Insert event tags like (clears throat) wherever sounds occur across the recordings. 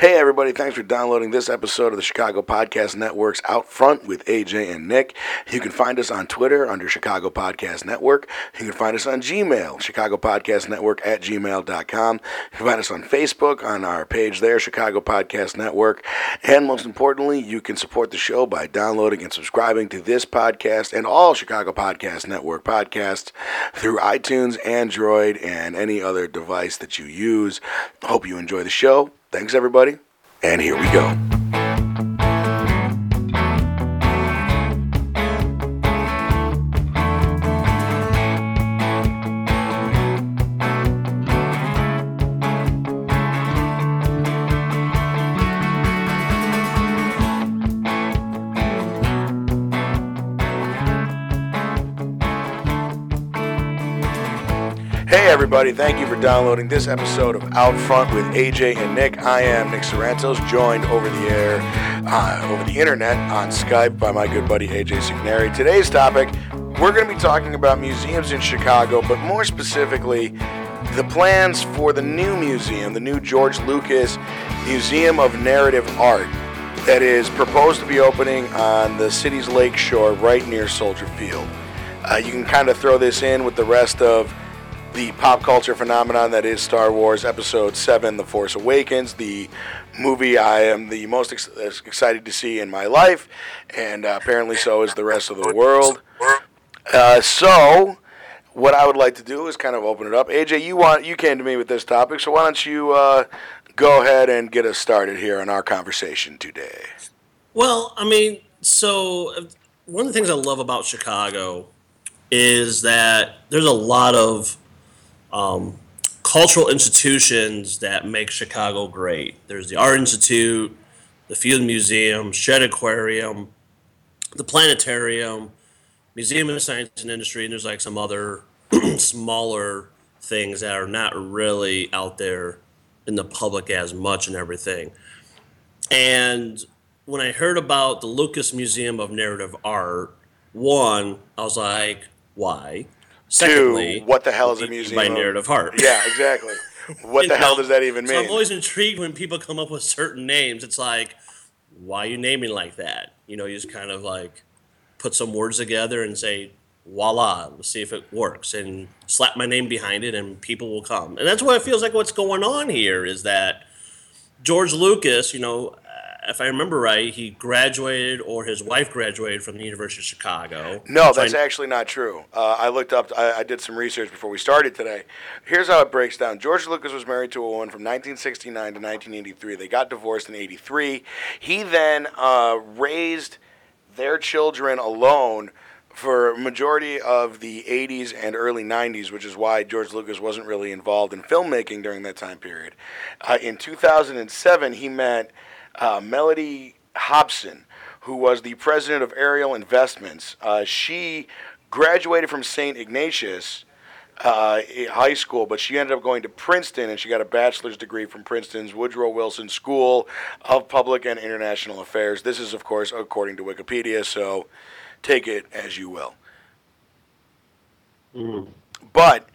Hey, everybody, thanks for downloading this episode of the Chicago Podcast Network's Out Front with AJ and Nick. You can find us on Twitter under Chicago Podcast Network. You can find us on Gmail, Chicago Podcast Network at gmail.com. You can find us on Facebook on our page there, Chicago Podcast Network. And most importantly, you can support the show by downloading and subscribing to this podcast and all Chicago Podcast Network podcasts through iTunes, Android, and any other device that you use. Hope you enjoy the show. Thanks, everybody. And here we go. Everybody, thank you for downloading this episode of Out Front with AJ and Nick. I am Nick Sorrentos, joined over the air, uh, over the internet on Skype by my good buddy AJ Signeri. Today's topic, we're going to be talking about museums in Chicago, but more specifically, the plans for the new museum, the new George Lucas Museum of Narrative Art, that is proposed to be opening on the city's lake shore right near Soldier Field. Uh, you can kind of throw this in with the rest of the pop culture phenomenon that is Star Wars Episode 7 The Force Awakens, the movie I am the most ex- excited to see in my life, and uh, apparently so is the rest of the world. Uh, so, what I would like to do is kind of open it up. AJ, you want you came to me with this topic, so why don't you uh, go ahead and get us started here on our conversation today? Well, I mean, so one of the things I love about Chicago is that there's a lot of um, cultural institutions that make Chicago great. There's the Art Institute, the Field Museum, Shedd Aquarium, the Planetarium, Museum of Science and Industry, and there's like some other (clears throat) smaller things that are not really out there in the public as much and everything. And when I heard about the Lucas Museum of Narrative Art, one, I was like, why? Secondly, Two, what the hell is a museum by narrative art? Yeah, exactly. (laughs) What the hell does that even mean? So I'm always intrigued when people come up with certain names. It's like, why are you naming like that? You know, you just kind of like put some words together and say, voila, let's see if it works, and slap my name behind it, and people will come. And that's what it feels like. What's going on here is that George Lucas, you know, if I remember right, he graduated or his wife graduated from the University of Chicago. No, so that's I, actually not true. Uh, I looked up, I, I, did some research before we started today. Here's how it breaks down George Lucas was married to a woman from 1969 to 1983. They got divorced in 83. He then uh, raised their children alone for a majority of the 80s and early 90s, which is why George Lucas wasn't really involved in filmmaking during that time period. Uh, in 2007, he met uh, Mellody Hobson, who was the president of Ariel Investments. Uh, she graduated from St. Ignatius uh, High School, but she ended up going to Princeton and she got a bachelor's degree from Princeton's Woodrow Wilson School of Public and International Affairs. This is, of course, according to Wikipedia, so take it as you will. Mm. But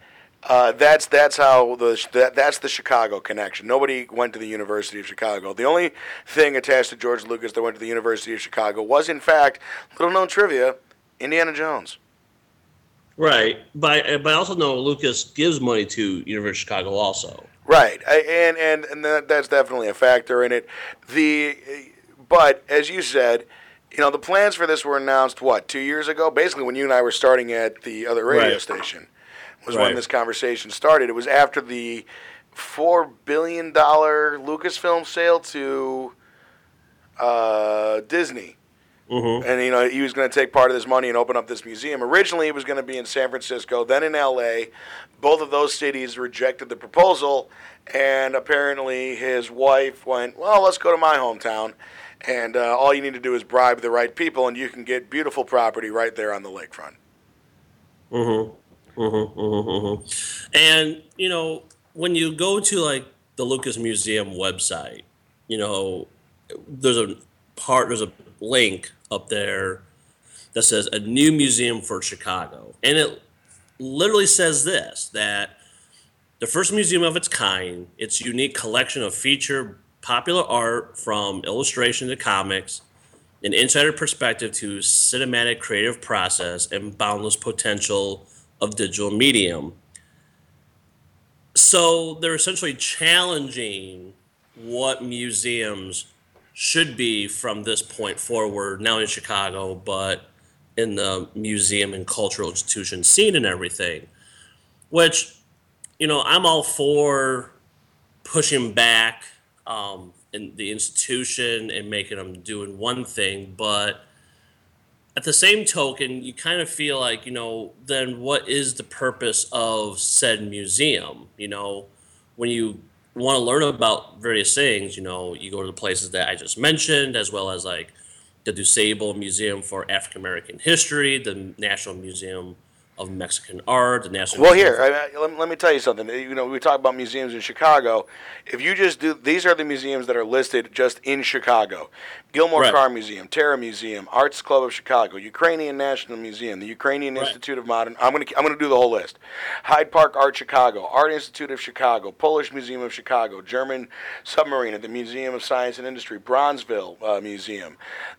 uh, that's that's how the that, that's the Chicago connection. Nobody went to the University of Chicago. The only thing attached to George Lucas that went to the University of Chicago was, in fact, little known trivia: Indiana Jones. Right, but but I also know Lucas gives money to University of Chicago also. Right, and and and that, that's definitely a factor in it. The but as you said, you know the plans for this were announced what two years ago, basically when you and I were starting at the other radio right. station was right. when this conversation started. It was after the four billion dollar Lucasfilm sale to uh, Disney. Mm-hmm. And you know he was going to take part of this money and open up this museum. Originally, it was going to be in San Francisco, then in L.A. Both of those cities rejected the proposal, and apparently his wife went, "Well, let's go to my hometown." And uh, all you need to do is bribe the right people, and you can get beautiful property right there on the lakefront. Mm-hmm. Mm-hmm, mm-hmm, mm-hmm. And you know, when you go to like the Lucas Museum website, you know, there's a part, there's a link up there that says a new museum for Chicago, and it literally says this that the first museum of its kind, its unique collection of feature popular art from illustration to comics, an insider perspective to cinematic creative process, and boundless potential of digital medium. So they're essentially challenging what museums should be from this point forward, now in Chicago, but in the museum and cultural institution scene and everything. Which, you know, I'm all for pushing back um, in the institution and making them doing one thing, but at the same token, you kind of feel like, you know, then what is the purpose of said museum? You know, when you want to learn about various things, you know, you go to the places that I just mentioned, as well as like the DuSable Museum for African American History, the National Museum of Mexican art, the National. Well, Museum here, I, let, let me tell you something. You know, we talk about museums in Chicago. If you just do, these are the museums that are listed just in Chicago: Gilmore Right. Carr Museum, Terra Museum, Arts Club of Chicago, Ukrainian National Museum, the Ukrainian Right. Institute of Modern. I'm gonna, I'm gonna do the whole list: Hyde Park Art Chicago, Art Institute of Chicago, Polish Museum of Chicago, German Submarine at the Museum of Science and Industry, Bronzeville uh, Museum,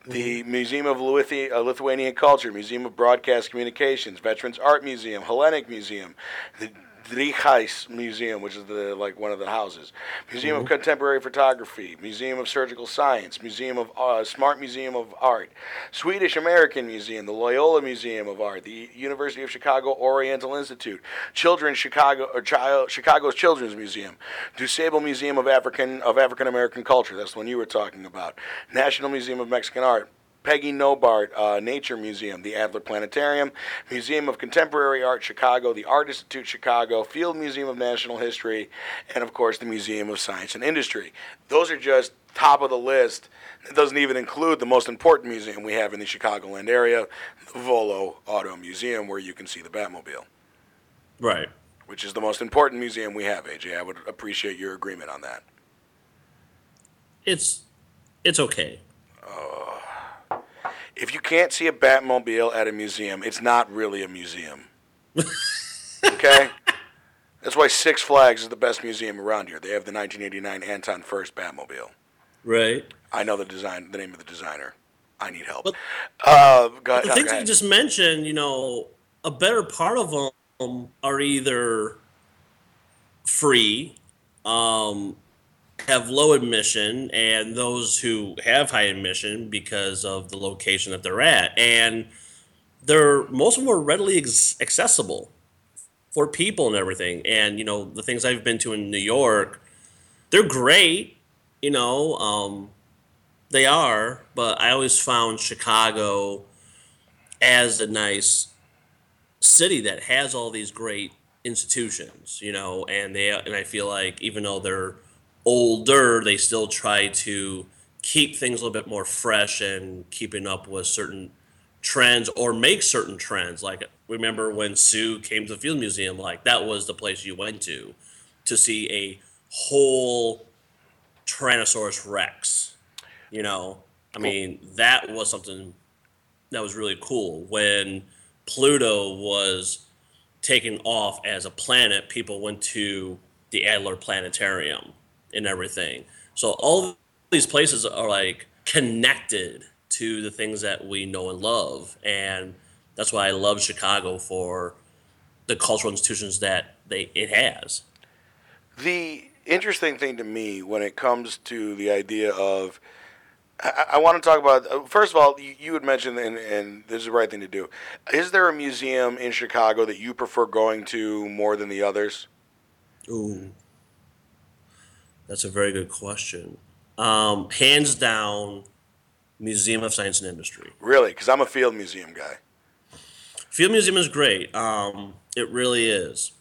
the Museum of uh, Lithuanian Culture, Museum of Broadcast Communications, Veterans Art Museum, Hellenic Museum, the Driehaus Museum, which is the like one of the houses, Museum of Contemporary Photography, Museum of Surgical Science, Museum of uh, Smart Museum of Art, Swedish American Museum, the Loyola Museum of Art, the University of Chicago Oriental Institute, Children's Chicago or Child, Chicago's Children's Museum, DuSable Museum of African of African American Culture. That's the one you were talking about. National Museum of Mexican Art. Peggy Notebaert uh, Nature Museum, the Adler Planetarium, Museum of Contemporary Art Chicago, the Art Institute Chicago, Field Museum of National History, and of course the Museum of Science and Industry. Those are just top of the list. It doesn't even include the most important museum we have in the Chicagoland area, the Volo Auto Museum, where you can see the Batmobile, Right. which is the most important museum we have, AJ. I would appreciate your agreement on that. It's it's okay. If you can't see a Batmobile at a museum, it's not really a museum. (laughs) okay? That's why Six Flags is the best museum around here. They have the 1989 Anton Furst Batmobile. Right. I know the design, the name of the designer. I need help. But- uh, go, The no, things you just mentioned, you know, a better part of them are either free, um, have low admission, and those who have high admission because of the location that they're at, and they're most of them are readily accessible for people and everything. And you know, the things I've been to in New York, they're great. You know, um, they are, but I always found Chicago as a nice city that has all these great institutions, you know, and they and I feel like even though they're older, they still try to keep things a little bit more fresh and keeping up with certain trends or make certain trends. Like remember when Sue came to the Field Museum, like that was the place you went to to see a whole Tyrannosaurus Rex. You know, I mean, that was something that was really cool. When Pluto was taken off as a planet, people went to the Adler Planetarium and everything. So all these places are like connected to the things that we know and love, and that's why I love Chicago for the cultural institutions that they it has. The interesting thing to me when it comes to the idea of, I, I want to talk about. uh, First of all, you, you had mentioned, and, and this is the right thing to do. Is there a museum in Chicago that you prefer going to more than the others? Ooh, that's a very good question. Um, hands down, Museum of Science and Industry. Really? Because I'm a field museum guy. Field Museum is great. Um, it really is.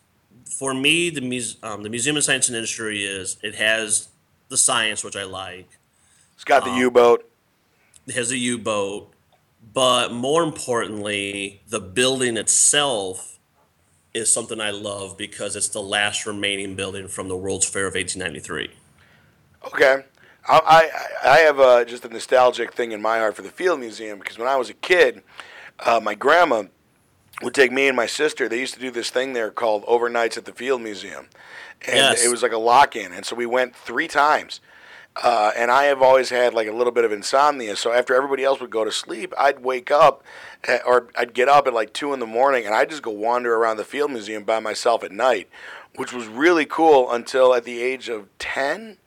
For me, the muse- um, the Museum of Science and Industry is it has the science, which I like. It's got the U-boat. It has a U boat, but more importantly, the building itself is something I love because it's the last remaining building from the World's Fair of 1893. Okay. I, I, I have uh, just a nostalgic thing in my heart for the Field Museum because when I was a kid, uh, my grandma would take me and my sister. They used to do this thing there called overnights at the Field Museum, and Yes. it was like a lock-in. And so we went three times, Uh, and I have always had like a little bit of insomnia. So after everybody else would go to sleep, I'd wake up at, or I'd get up at like two in the morning and I'd just go wander around the Field Museum by myself at night, which was really cool until at the age of 10.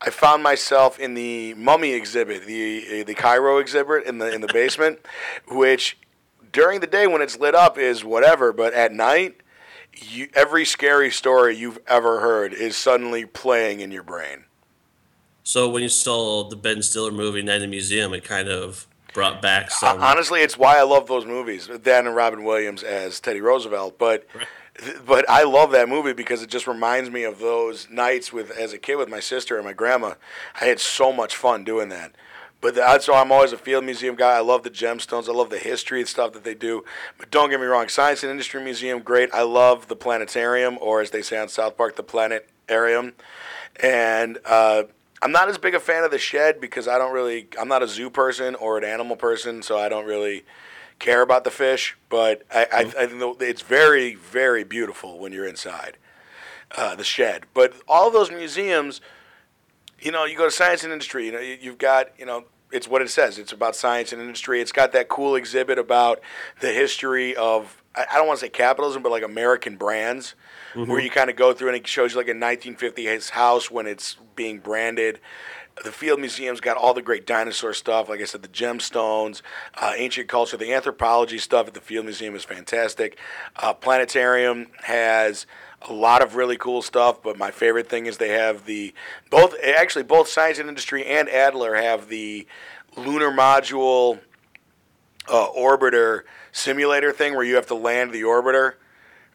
I found myself in the mummy exhibit, the the Cairo exhibit in the in the basement, (laughs) which during the day when it's lit up is whatever, but at night, you, every scary story you've ever heard is suddenly playing in your brain. So when you saw the Ben Stiller movie Night in the Museum, it kind of brought back some. Honestly, it's why I love those movies. Dan and Robin Williams as Teddy Roosevelt, but but I love that movie because it just reminds me of those nights with as a kid with my sister and my grandma. I had so much fun doing that. But that's so I'm always a field museum guy. I love the gemstones. I love the history and stuff that they do. But don't get me wrong, Science and Industry Museum, great. I love the planetarium, or as they say on South Park, the planetarium. And uh, I'm not as big a fan of the Shedd because I don't really. I'm not a zoo person or an animal person, so I don't really care about the fish. But I, I, I think it's very, very beautiful when you're inside uh, the Shedd. But all those museums you know, you go to science and industry. You know, you've got you know, it's what it says. It's about science and industry. It's got that cool exhibit about the history of I don't want to say capitalism, but like American brands, mm-hmm. where you kind of go through and it shows you like a 1950s house when it's being branded. The Field Museum's got all the great dinosaur stuff. Like I said, the gemstones, uh, ancient culture, the anthropology stuff at the Field Museum is fantastic. Uh, Planetarium has a lot of really cool stuff. But my favorite thing is they have the both actually both Science and Industry and Adler have the lunar module uh, orbiter simulator thing where you have to land the orbiter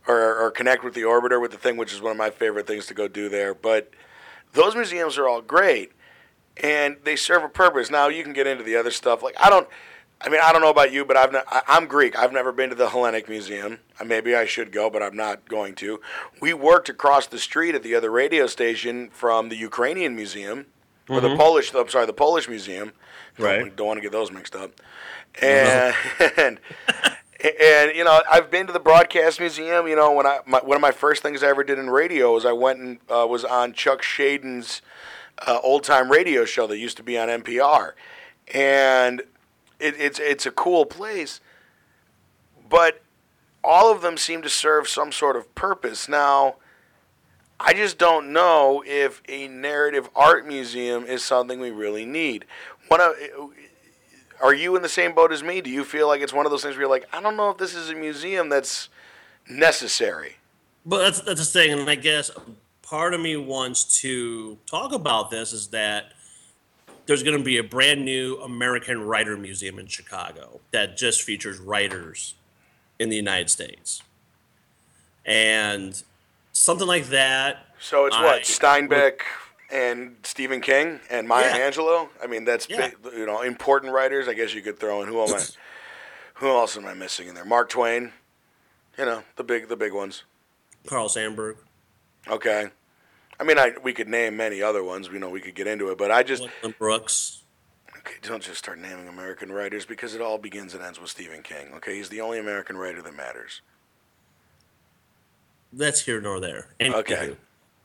or, or connect with the orbiter with the thing, which is one of my favorite things to go do there. But those museums are all great and they serve a purpose. Now you can get into the other stuff. Like I don't I mean, I don't know about you, but I've I'm Greek. I've never been to the Hellenic Museum. Uh, maybe I should go, but I'm not going to. We worked across the street at the other radio station from the Ukrainian Museum, or mm-hmm. the Polish. I'm sorry, the Polish Museum. Right. Don't, don't want to get those mixed up. And, (laughs) and and you know I've been to the broadcast museum. You know when I my, one of my first things I ever did in radio was I went and uh, was on Chuck Schaden's uh, old time radio show that used to be on NPR, and it, it's it's a cool place, but all of them seem to serve some sort of purpose. Now, I just don't know if a narrative art museum is something we really need. One of, are you in the same boat as me? Do you feel like it's one of those things where you're like, I don't know if this is a museum that's necessary? But that's that's the thing, and I guess part of me wants to talk about this is that there's going to be a brand new American Writer Museum in Chicago that just features writers in the United States. And something like that. So it's I, what? Steinbeck and Stephen King and Maya yeah. Angelou? I mean, that's yeah. big, you know, important writers. I guess you could throw in who am I (laughs) who else am I missing in there? Mark Twain. You know, the big the big ones. Carl Sandburg. Okay. I mean, I we could name many other ones. You know, we could get into it, but I just Brooks. Okay, don't just start naming American writers because it all begins and ends with Stephen King. Okay, he's the only American writer that matters. That's here nor there. okay.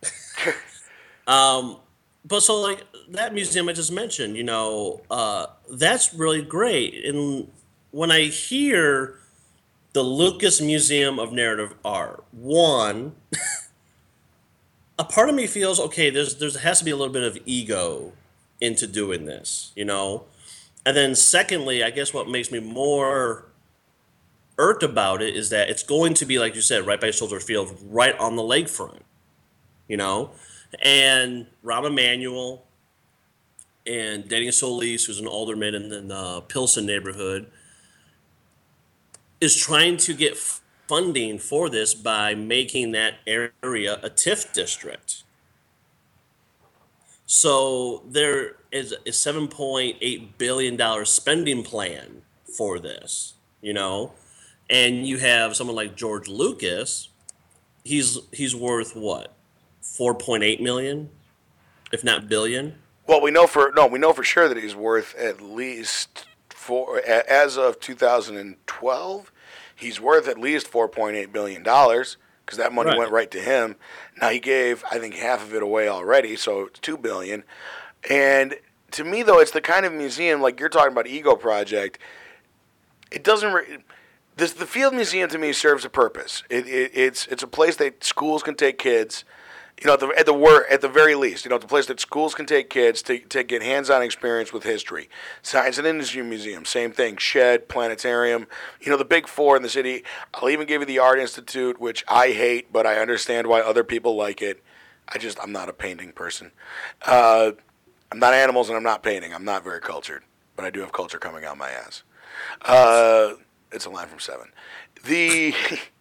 (laughs) um, but so like that museum I just mentioned, you know, uh, that's really great. And when I hear the Lucas Museum of Narrative Art, one. (laughs) a part of me feels okay. There's there's has to be a little bit of ego into doing this, you know. And then secondly, I guess what makes me more irked about it is that it's going to be like you said, right by Soldier Field, right on the lakefront, you know. And Rahm Emanuel and Danny Solis, who's an alderman in the Pilsen neighborhood, is trying to get funding for this by making that area a TIF district. So there is a $7.8 billion spending plan for this, you know? And you have someone like George Lucas, he's he's worth what? 4.8 million, if not billion. Well, we know for no, we know for sure that he's worth at least for as of 2012 he's worth at least four point eight billion dollars because that money right. went right to him. Now he gave I think half of it away already, so it's two billion. And to me, though, it's the kind of museum like you're talking about, Ego Project. It doesn't. Re- this the Field Museum to me serves a purpose. It, it, it's it's a place that schools can take kids. You know, at the at the wor- at the very least, you know, the place that schools can take kids to, to get hands-on experience with history. Science and Industry Museum, same thing. Shedd, planetarium. You know, the big four in the city. I'll even give you the Art Institute, which I hate, but I understand why other people like it. I just I'm not a painting person. Uh, I'm not animals, and I'm not painting. I'm not very cultured, but I do have culture coming out my ass. Uh, it's a line from Seven. The (laughs)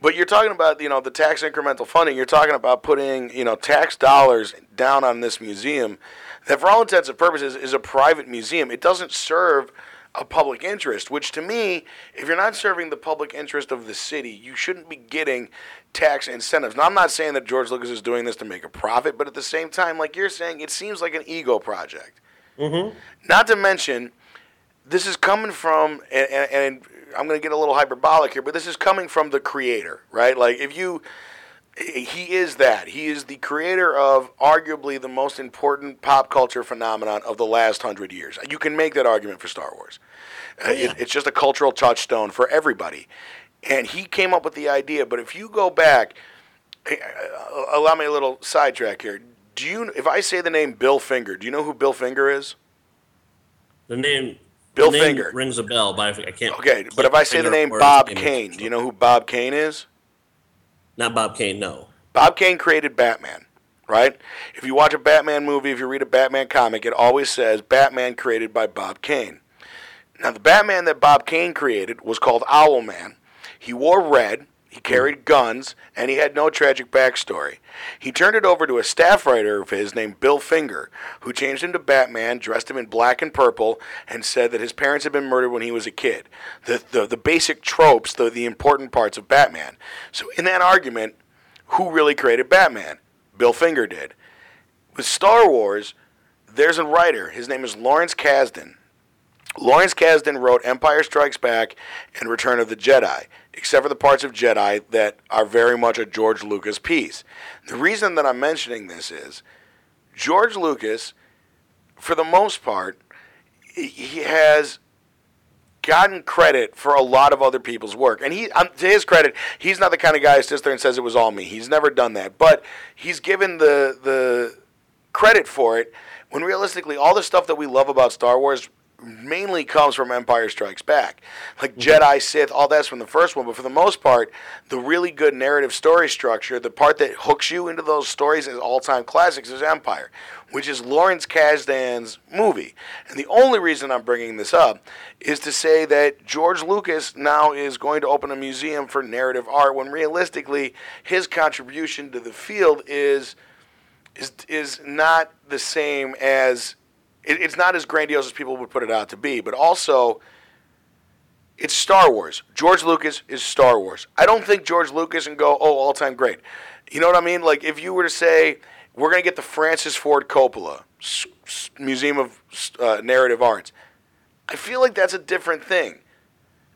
but you're talking about you know the tax incremental funding. You're talking about putting you know tax dollars down on this museum that, for all intents and purposes, is a private museum. It doesn't serve a public interest, which to me, if you're not serving the public interest of the city, you shouldn't be getting tax incentives. Now, I'm not saying that George Lucas is doing this to make a profit, but at the same time, like you're saying, it seems like an ego project. Mm-hmm. Not to mention, this is coming from, and, and, and I'm going to get a little hyperbolic here, but this is coming from the creator, right? Like, if you, he is that. He is the creator of arguably the most important pop culture phenomenon of the last hundred years. You can make that argument for Star Wars. Uh, it, it's just a cultural touchstone for everybody. And he came up with the idea. But if you go back, uh, allow me a little sidetrack here. Do you, if I say the name Bill Finger, do you know who Bill Finger is? The name Bill Finger. rings a bell, but I can't. Okay, but if I say the name Bob. Kane, do you know who Bob Kane is? Not Bob Kane. No. Bob Kane created Batman, right? If you watch a Batman movie, if you read a Batman comic, it always says Batman created by Bob Kane. Now, the Batman that Bob Kane created was called Owlman. He wore red, he carried guns, and he had no tragic backstory. He turned it over to a staff writer of his named Bill Finger, who changed him to Batman, dressed him in black and purple, and said that his parents had been murdered when he was a kid. The, the, the basic tropes, the, the important parts of Batman. So, in that argument, who really created Batman? Bill Finger did. With Star Wars, there's a writer. His name is Lawrence Kasdan. Lawrence Kasdan wrote Empire Strikes Back and Return of the Jedi, except for the parts of Jedi that are very much a George Lucas piece. The reason that I'm mentioning this is George Lucas, for the most part, he has gotten credit for a lot of other people's work. And he, um, to his credit, he's not the kind of guy who sits there and says it was all me. He's never done that. But he's given the the credit for it when realistically all the stuff that we love about Star Wars mainly comes from Empire Strikes Back. Like Jedi, Sith, all that's from the first one, but for the most part, the really good narrative story structure, the part that hooks you into those stories as all-time classics is Empire, which is Lawrence Kasdan's movie. And the only reason I'm bringing this up is to say that George Lucas now is going to open a museum for narrative art when realistically his contribution to the field is is is not the same as it, it's not as grandiose as people would put it out to be, but also it's Star Wars. George Lucas is Star Wars. I don't think George Lucas can go, oh, all time great. You know what I mean? Like if you were to say we're going to get the Francis Ford Coppola S- S- Museum of uh, Narrative Arts, I feel like that's a different thing.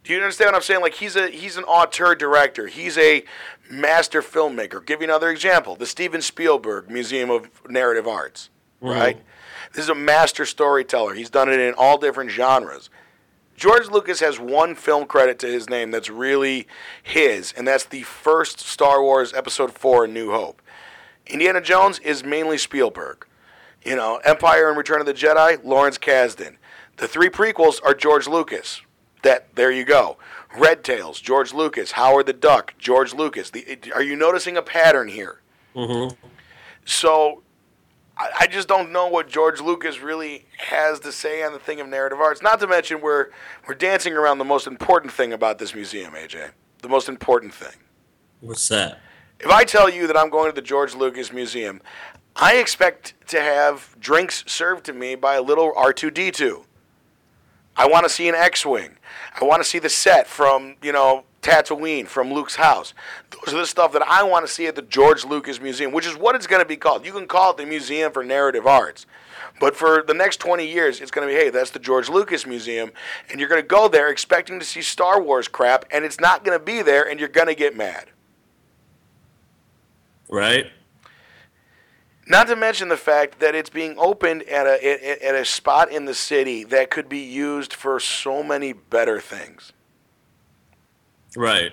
Do you understand what I'm saying? Like he's a he's an auteur director. He's a master filmmaker. give you another example: the Steven Spielberg Museum of Narrative Arts. Right. This is a master storyteller. He's done it in all different genres. George Lucas has one film credit to his name that's really his, and that's the first Star Wars Episode 4 New Hope. Indiana Jones is mainly Spielberg. You know, Empire and Return of the Jedi, Lawrence Kasdan. The three prequels are George Lucas. That there you go. Red Tails, George Lucas. Howard the Duck, George Lucas. The, are you noticing a pattern here? Mm-hmm. So I, just don't know what George Lucas really has to say on the thing of narrative arts. Not to mention we're we're dancing around the most important thing about this museum, AJ. The most important thing. What's that? If I tell you that I'm going to the George Lucas Museum, I expect to have drinks served to me by a little R2D2. I want to see an X-wing. I want to see the set from, you know, Tatooine, from Luke's house. Those are the stuff that I want to see at the George Lucas Museum, which is what it's going to be called. You can call it the Museum for Narrative Arts. But for the next 20 years, it's going to be, hey, that's the George Lucas Museum, and you're going to go there expecting to see Star Wars crap, and it's not going to be there, and you're going to get mad. Right? Not to mention the fact that it's being opened at a at a spot in the city that could be used for so many better things. Right.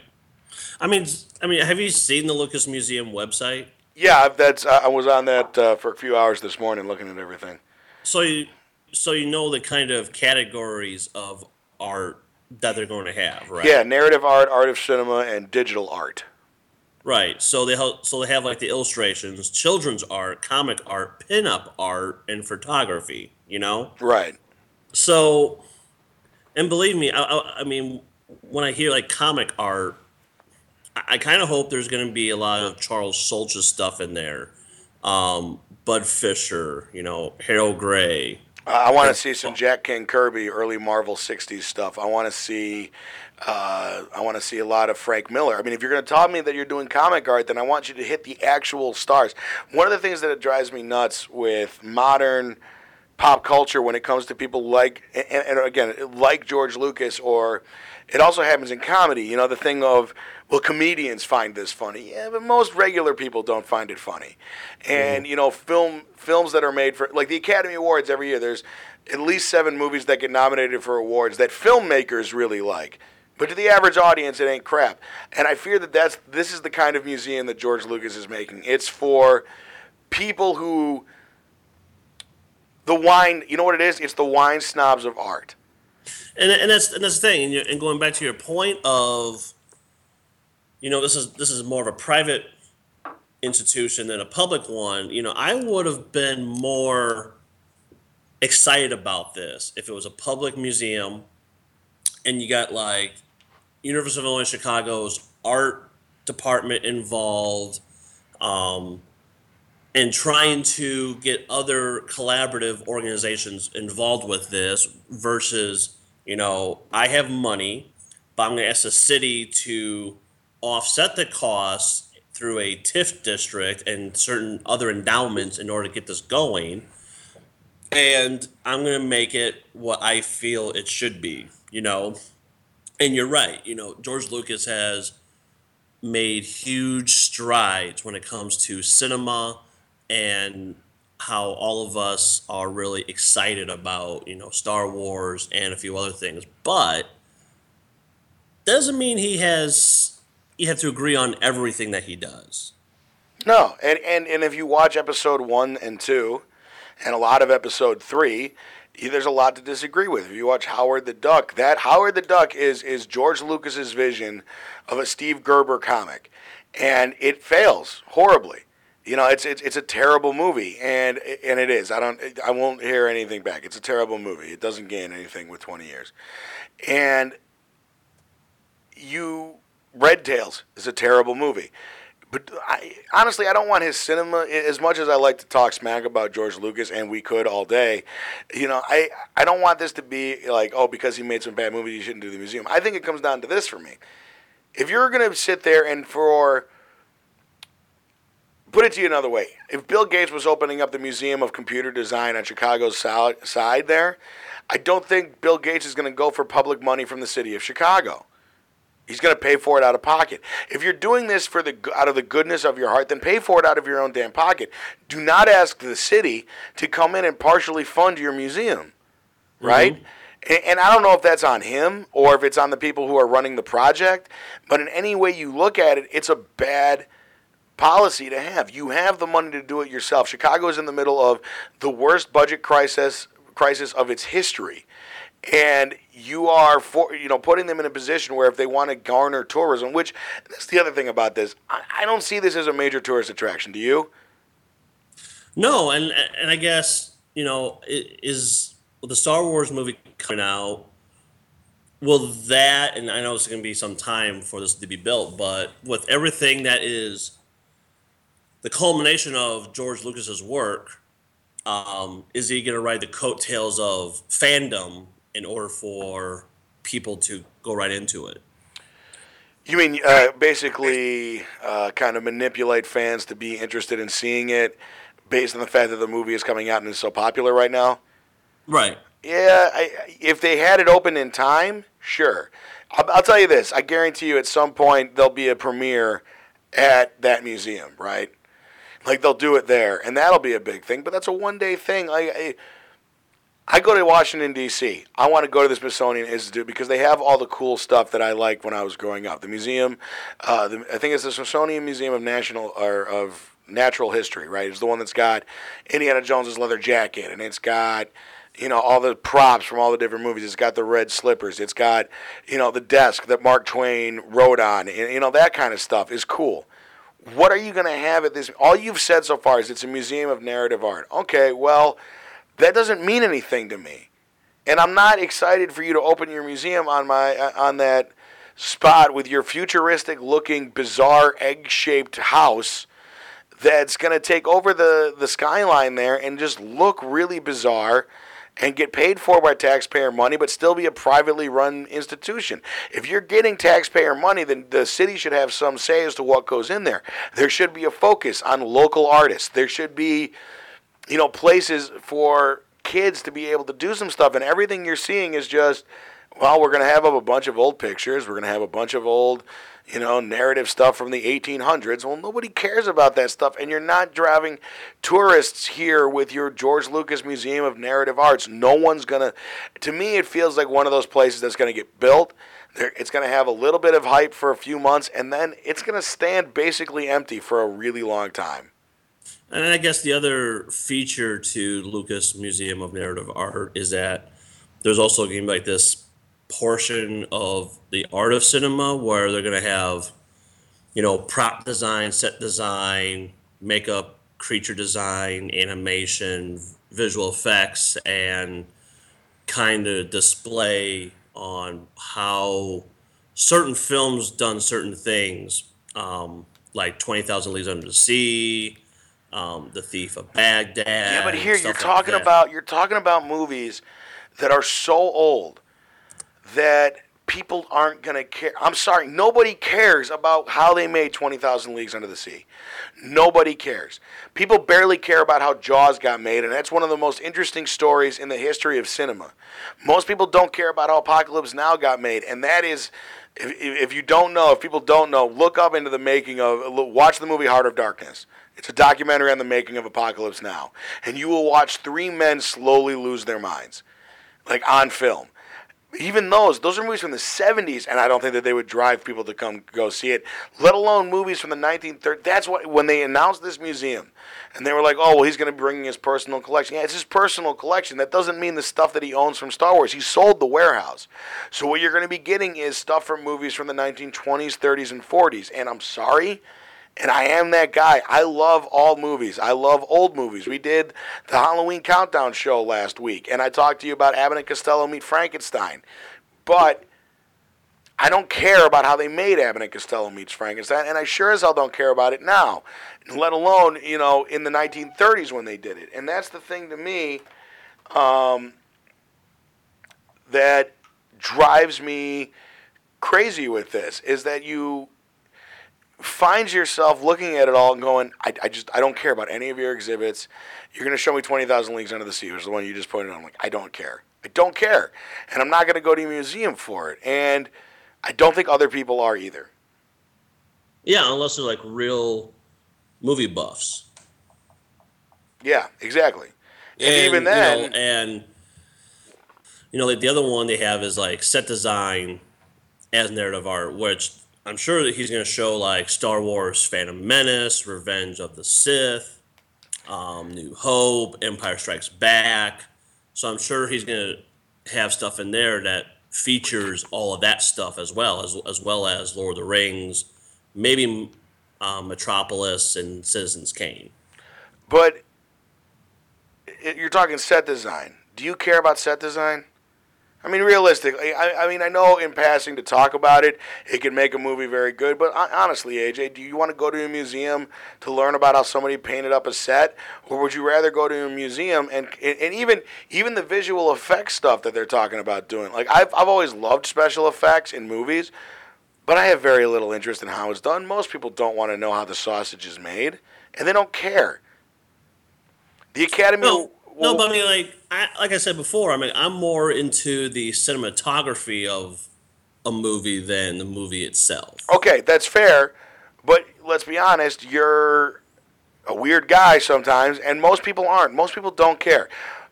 I mean, I mean, have you seen the Lucas Museum website? Yeah, that's I was on that uh, for a few hours this morning looking at everything. So you, so you know the kind of categories of art that they're going to have, right? Yeah, narrative art, art of cinema, and digital art. Right. So they have, so they have like the illustrations, children's art, comic art, pinup art, and photography. You know. Right. So, and believe me, I, I, I mean, when I hear like comic art, I, I kind of hope there's going to be a lot of Charles Schulz stuff in there. Um, Bud Fisher, you know, Harold Gray. Uh, I want to see some Jack King Kirby early Marvel '60s stuff. I want to see. Uh, I want to see a lot of Frank Miller. I mean, if you're going to tell me that you're doing comic art, then I want you to hit the actual stars. One of the things that drives me nuts with modern pop culture when it comes to people like, and, and again, like George Lucas, or it also happens in comedy. You know, the thing of, well, comedians find this funny. Yeah, but most regular people don't find it funny. And mm-hmm. you know, film films that are made for like the Academy Awards every year. There's at least seven movies that get nominated for awards that filmmakers really like. But to the average audience, it ain't crap. And I fear that that's this is the kind of museum that George Lucas is making. It's for people who the wine. You know what it is? It's the wine snobs of art. And and that's and that's the thing. And, and going back to your point of, you know, this is this is more of a private institution than a public one. You know, I would have been more excited about this if it was a public museum, and you got like University of Illinois Chicago's art department involved. Um, and trying to get other collaborative organizations involved with this versus, you know, I have money, but I'm going to ask the city to offset the costs through a TIF district and certain other endowments in order to get this going. And I'm going to make it what I feel it should be, you know. And you're right, you know, George Lucas has made huge strides when it comes to cinema and how all of us are really excited about you know Star Wars and a few other things, but doesn't mean he has you have to agree on everything that he does. No, and, and, and if you watch episode one and two, and a lot of episode three, there's a lot to disagree with. If you watch Howard the Duck, that Howard the Duck is is George Lucas's vision of a Steve Gerber comic, and it fails horribly. You know, it's it's it's a terrible movie, and and it is. I don't. I won't hear anything back. It's a terrible movie. It doesn't gain anything with 20 years, and you Red Tails is a terrible movie. But I, honestly, I don't want his cinema as much as I like to talk smack about George Lucas, and we could all day. You know, I I don't want this to be like, oh, because he made some bad movies, you shouldn't do the museum. I think it comes down to this for me. If you're going to sit there and for put it to you another way, if Bill Gates was opening up the Museum of Computer Design on Chicago's side there, I don't think Bill Gates is going to go for public money from the city of Chicago. He's going to pay for it out of pocket. If you're doing this for the out of the goodness of your heart, then pay for it out of your own damn pocket. Do not ask the city to come in and partially fund your museum, right? Mm-hmm. And, and I don't know if that's on him or if it's on the people who are running the project. But in any way you look at it, it's a bad policy to have. You have the money to do it yourself. Chicago is in the middle of the worst budget crisis crisis of its history and you are for you know putting them in a position where if they want to garner tourism, which that's the other thing about this, I, I don't see this as a major tourist attraction. Do you? No, and and I guess you know is the Star Wars movie coming out. Will that and I know it's going to be some time for this to be built, but with everything that is the culmination of George Lucas's work, um, is he going to ride the coattails of fandom in order for people to go right into it. You mean uh, basically uh, kind of manipulate fans to be interested in seeing it based on the fact that the movie is coming out and is so popular right now? Right. Yeah, I, if they had it open in time, sure. I'll, I'll tell you this: I guarantee you, at some point there'll be a premiere at that museum, right? Like they'll do it there, and that'll be a big thing. But that's a one day thing. Like I, I go to Washington D.C. I want to go to the Smithsonian Institute because they have all the cool stuff that I liked when I was growing up. The museum, uh, the, I think it's the Smithsonian Museum of National or of Natural History, right? It's the one that's got Indiana Jones's leather jacket, and it's got you know all the props from all the different movies. It's got the red slippers. It's got you know the desk that Mark Twain wrote on. And, you know that kind of stuff is cool. What are you going to have at this? All you've said so far is it's a museum of narrative art. Okay, well, that doesn't mean anything to me, and I'm not excited for you to open your museum on my uh, on that spot with your futuristic looking bizarre egg shaped house that's going to take over the, the skyline there and just look really bizarre and get paid for by taxpayer money, but still be a privately run institution. If you're getting taxpayer money, then the city should have some say as to what goes in there. There should be a focus on local artists. There should be, you know, places for kids to be able to do some stuff. And everything you're seeing is just, well, we're going to have up a bunch of old pictures. We're going to have a bunch of old you know, narrative stuff from the 1800s. Well, nobody cares about that stuff, and you're not driving tourists here with your George Lucas Museum of Narrative Arts. No one's gonna. To me, it feels like one of those places that's gonna get built. It's going to have a little bit of hype for a few months, and then it's going to stand basically empty for a really long time. And I guess the other feature to Lucas Museum of Narrative Art is that there's also going to be like this portion of the art of cinema where they're going to have, you know, prop design, set design, makeup, creature design, animation, visual effects, and kind of display on how certain films done certain things, um, like Twenty Thousand Leagues Under the Sea, um, The Thief of Baghdad. Yeah, but here you're talking like about you're talking about movies that are so old that people aren't going to care. I'm sorry, nobody cares about how they made 20,000 Leagues Under the Sea. Nobody cares. People barely care about how Jaws got made, and that's one of the most interesting stories in the history of cinema. Most people don't care about how Apocalypse Now got made, and that is. If, if you don't know, if people don't know, look up into the making of, watch the movie Heart of Darkness. It's a documentary on the making of Apocalypse Now. And you will watch three men slowly lose their minds, like on film even those, those are movies from the 70s, and I don't think that they would drive people to come go see it, let alone movies from the 1930s. That's what, when they announced this museum, and they were like, oh, well, he's going to be bringing his personal collection. Yeah, it's his personal collection. That doesn't mean the stuff that he owns from Star Wars. He sold the warehouse. So what you're going to be getting is stuff from movies from the 1920s, 30s, and 40s. And I'm sorry, and I am that guy. I love all movies. I love old movies. We did the Halloween Countdown show last week, and I talked to you about Abbott and Costello Meet Frankenstein. But I don't care about how they made Abbott and Costello Meets Frankenstein, and I sure as hell don't care about it now, let alone, you know, in the 1930s when they did it. And that's the thing to me um, that drives me crazy with this, is that you finds yourself looking at it all and going, I, I just I don't care about any of your exhibits. You're going to show me twenty thousand leagues under the sea, which is the one you just pointed out. I'm like, I don't care. I don't care, and I'm not going to go to a museum for it. And I don't think other people are either. Yeah, unless they're like real movie buffs. Yeah, exactly. And, and even then, you know, and you know, like the other one they have is like set design as narrative art, which I'm sure that he's going to show like Star Wars Phantom Menace, Revenge of the Sith, um, New Hope, Empire Strikes Back. So I'm sure he's going to have stuff in there that features all of that stuff as well, as, as well as Lord of the Rings, maybe um, Metropolis and Citizens Kane. But you're talking set design. Do you care about set design? I mean, realistically, I, I, mean, I know in passing to talk about it, it can make a movie very good. But honestly, AJ, do you want to go to a museum to learn about how somebody painted up a set, or would you rather go to a museum and and even even the visual effects stuff that they're talking about doing? Like I've I've always loved special effects in movies, but I have very little interest in how it's done. Most people don't want to know how the sausage is made, and they don't care. The Academy. No no, but I mean, like, I, like I said before, I mean, I'm more into the cinematography of a movie than the movie itself. Okay, that's fair, but let's be honest. You're a weird guy sometimes, and most people aren't. Most people don't care.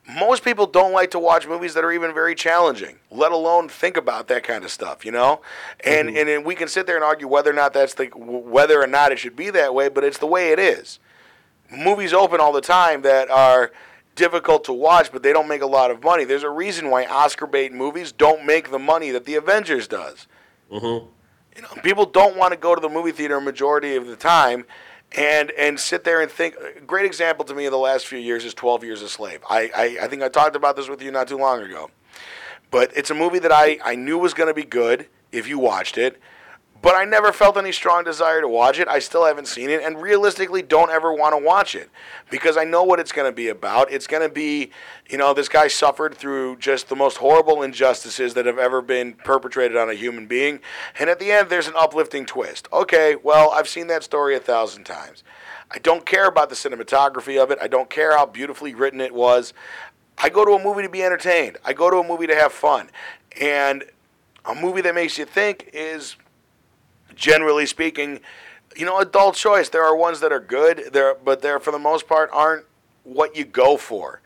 Most people don't like to watch movies that are even very challenging, let alone think about that kind of stuff, you know. And Mm-hmm. and, and we can sit there and argue whether or not that's the whether or not it should be that way, but it's the way it is. Movies open all the time that are difficult to watch, but they don't make a lot of money. There's a reason why Oscar bait movies don't make the money that the Avengers does. Mm-hmm. You know, people don't want to go to the movie theater a majority of the time and and sit there and think. A great example to me of the last few years is 12 Years a Slave. I, I, I think I talked about this with you not too long ago. But it's a movie that I, I knew was going to be good if you watched it. But I never felt any strong desire to watch it. I still haven't seen it, and realistically, don't ever want to watch it because I know what it's going to be about. It's going to be, you know, this guy suffered through just the most horrible injustices that have ever been perpetrated on a human being, and at the end, there's an uplifting twist. Okay, well, I've seen that story a thousand times. I don't care about the cinematography of it. I don't care how beautifully written it was. I go to a movie to be entertained. I go to a movie to have fun, and a movie that makes you think is generally speaking, you know, adult choice. There are ones that are good, there, but there for the most part aren't what you go for.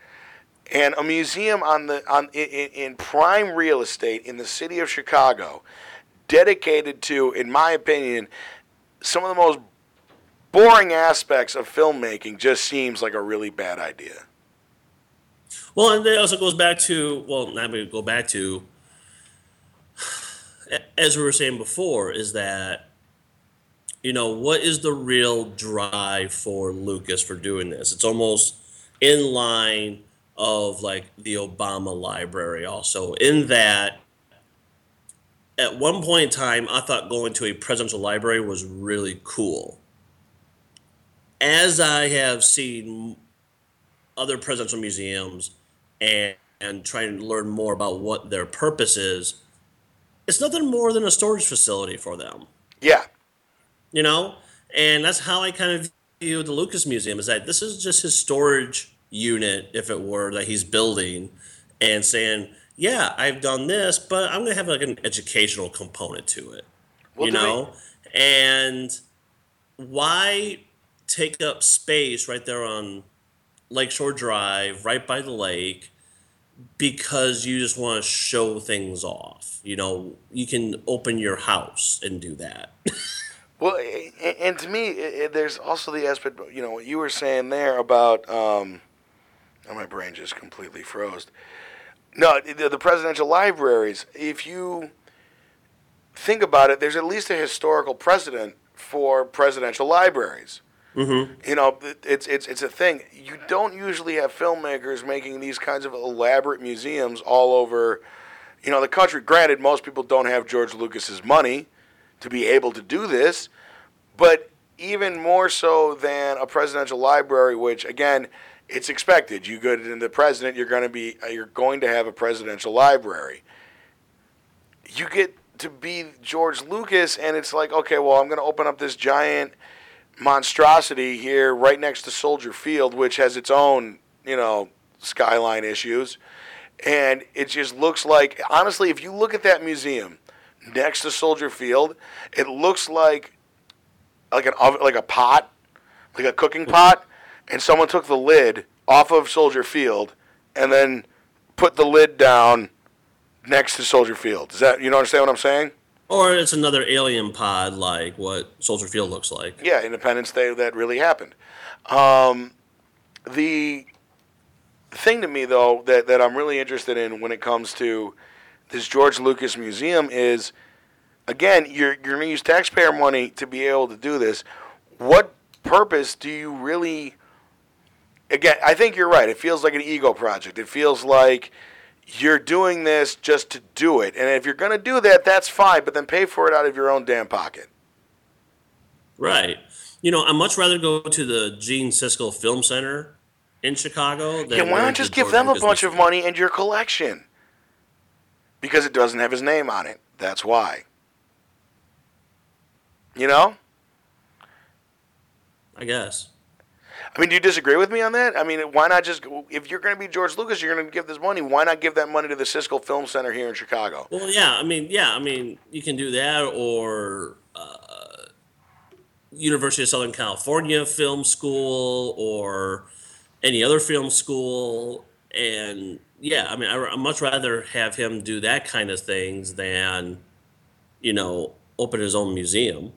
And a museum on the on in, in prime real estate in the city of Chicago, dedicated to, in my opinion, some of the most boring aspects of filmmaking, just seems like a really bad idea. Well, and it also goes back to well, going to go back to as we were saying before, is that you know what is the real drive for Lucas for doing this? It's almost in line of like the Obama library, also in that. At one point in time, I thought going to a presidential library was really cool. As I have seen other presidential museums and, and trying to learn more about what their purpose is, it's nothing more than a storage facility for them, Yeah, you know? And that's how I kind of view the Lucas Museum is that this is just his storage unit, if it were, that he's building and saying, yeah, I've done this, but I'm going to have like an educational component to it, Well, you we- know? And why take up space right there on Lakeshore Drive, right by the lake, because you just want to show things off. You know, you can open your house and do that. (laughs) Well, and to me, there's also the aspect, you know, what you were saying there about, um, oh, my brain just completely froze. No, the presidential libraries, if you think about it, there's at least a historical precedent for presidential libraries. Mm-hmm. You know, it's, it's, it's a thing. You don't usually have filmmakers making these kinds of elaborate museums all over, you know, the country. Granted, most people don't have George Lucas's money to be able to do this, but even more so than a presidential library, which again, it's expected. You go to the president, you're going to be, uh, you're going to have a presidential library. You get to be George Lucas, and it's like, okay, well, I'm going to open up this giant monstrosity here right next to Soldier Field, which has its own, you know, skyline issues. And it just looks like, honestly, if you look at that museum next to Soldier Field, it looks like like an like a pot, like a cooking (laughs) pot, and someone took the lid off of Soldier Field and then put the lid down next to Soldier Field. Is that you know understand what I'm saying? Or it's another alien pod like what Soldier Field looks like. Yeah, Independence Day that really happened. Um, the thing to me though that, that I'm really interested in when it comes to this George Lucas Museum is again you're you're gonna use taxpayer money to be able to do this. What purpose do you really again I think you're right. It feels like an ego project. It feels like you're doing this just to do it. And if you're gonna do that, that's fine, but then pay for it out of your own damn pocket. Right. You know, I'd much rather go to the Gene Siskel Film Center in Chicago than Yeah, why not to just give them a bunch of money and your collection? Because it doesn't have his name on it. That's why. You know? I guess. I mean, do you disagree with me on that? I mean, why not just, if you're going to be George Lucas, you're going to give this money, why not give that money to the Siskel Film Center here in Chicago? Well, yeah. I mean, yeah. I mean, you can do that, or uh, University of Southern California Film School or any other film school. And yeah, I mean, I, I'd much rather have him do that kind of things than, you know, open his own museum.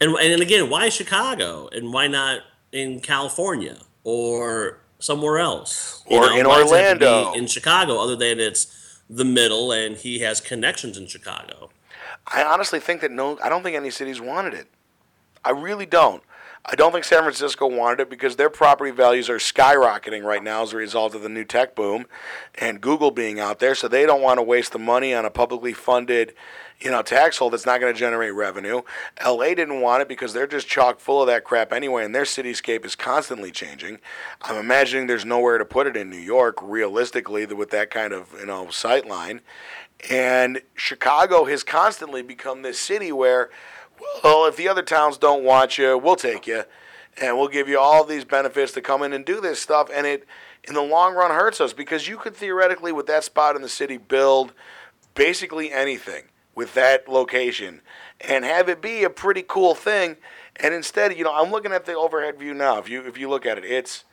And, and again, why Chicago? And why not in California or somewhere else? Or know, in why does it have to be Orlando. In Chicago, other than it's the middle and he has connections in Chicago. I honestly think that no, I don't think any cities wanted it. I really don't. I don't think San Francisco wanted it because their property values are skyrocketing right now as a result of the new tech boom and Google being out there. So they don't want to waste the money on a publicly funded, you know, tax hole that's not going to generate revenue. LA didn't want it because they're just chock full of that crap anyway, and their cityscape is constantly changing. I'm imagining there's nowhere to put it in New York, realistically, with that kind of you know sight line. And Chicago has constantly become this city where, well, if the other towns don't want you, we'll take you, and we'll give you all these benefits to come in and do this stuff. And it, in the long run, hurts us because you could theoretically, with that spot in the city, build basically anything with that location and have it be a pretty cool thing. And instead, you know, I'm looking at the overhead view now. If you if you look at it, it's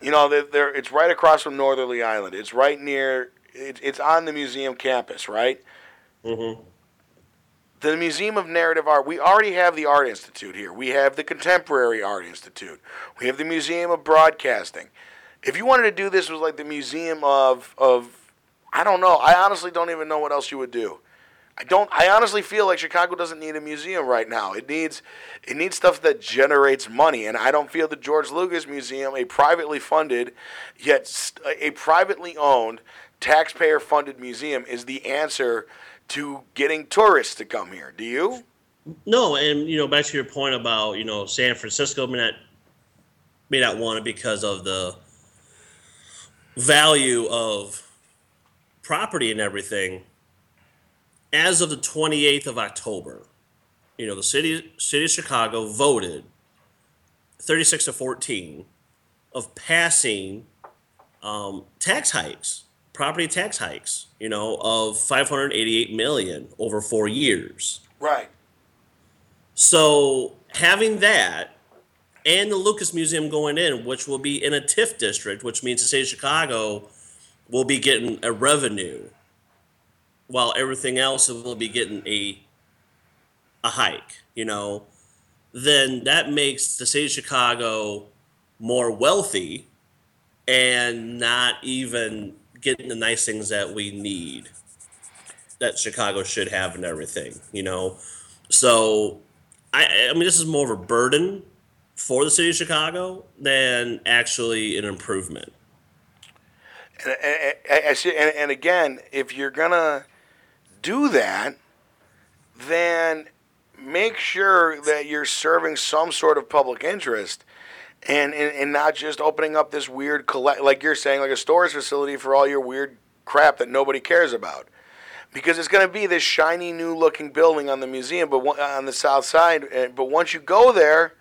you know, they're, it's right across from Northerly Island. It's right near. It, it's on the museum campus, right? Mm-hmm. The Museum of Narrative Art. We already have the Art Institute here. We have the Contemporary Art Institute. We have the Museum of Broadcasting. If you wanted to do this, with like the Museum of of. I don't know. I honestly don't even know what else you would do. I don't. I honestly feel like Chicago doesn't need a museum right now. It needs, it needs stuff that generates money, and I don't feel the George Lucas Museum, a privately funded, yet st- a privately owned, taxpayer-funded museum, is the answer to getting tourists to come here. Do you? No, and you know, back to your point about you know San Francisco may not may not want it because of the value of property and everything. As of the twenty eighth of October, you know the city city of Chicago voted thirty six to fourteen of passing um, tax hikes, property tax hikes. You know of five hundred eighty eight million over four years. Right. So having that and the Lucas Museum going in, which will be in a TIF district, which means the state of Chicago will be getting a revenue, while everything else will be getting a a hike. You know, then that makes the state of Chicago more wealthy and not even getting the nice things that we need that Chicago should have and everything. You know, so I, I mean, this is more of a burden for the city of Chicago than actually an improvement. And, and, and, and again, if you're gonna do that, then make sure that you're serving some sort of public interest, and and, and not just opening up this weird collect like you're saying, like a storage facility for all your weird crap that nobody cares about. Because it's going to be this shiny new looking building on the museum, but on the south side. Eh, but once you go there,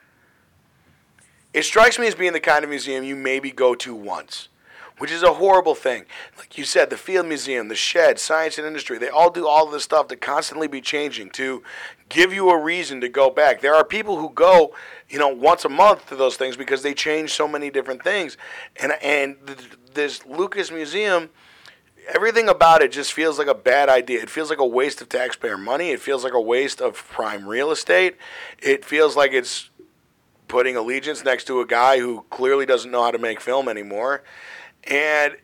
it strikes me as being the kind of museum you maybe go to once, which is a horrible thing. Like you said, the Field Museum, the Shedd, Science and Industry, they all do all of this stuff to constantly be changing to give you a reason to go back. There are people who go, you know, once a month to those things because they change so many different things. And and th- this Lucas Museum everything about it just feels like a bad idea. It feels like a waste of taxpayer money. It feels like a waste of prime real estate. It feels like it's putting allegiance next to a guy who clearly doesn't know how to make film anymore. And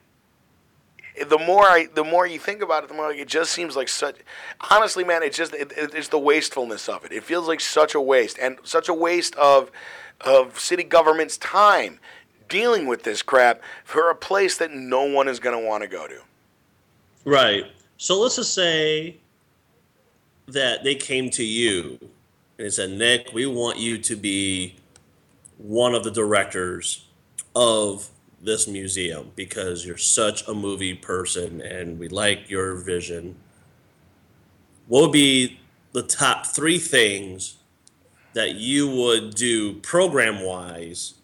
the more I, the more you think about it, the more like it just seems like such. Honestly, man, it's just it, it- it's the wastefulness of it. It feels like such a waste and such a waste of of city government's time dealing with this crap for a place that no one is going to want to go to. Right. So let's just say that they came to you and said, Nick, we want you to be one of the directors of this museum because you're such a movie person and we like your vision. What would be the top three things that you would do program wise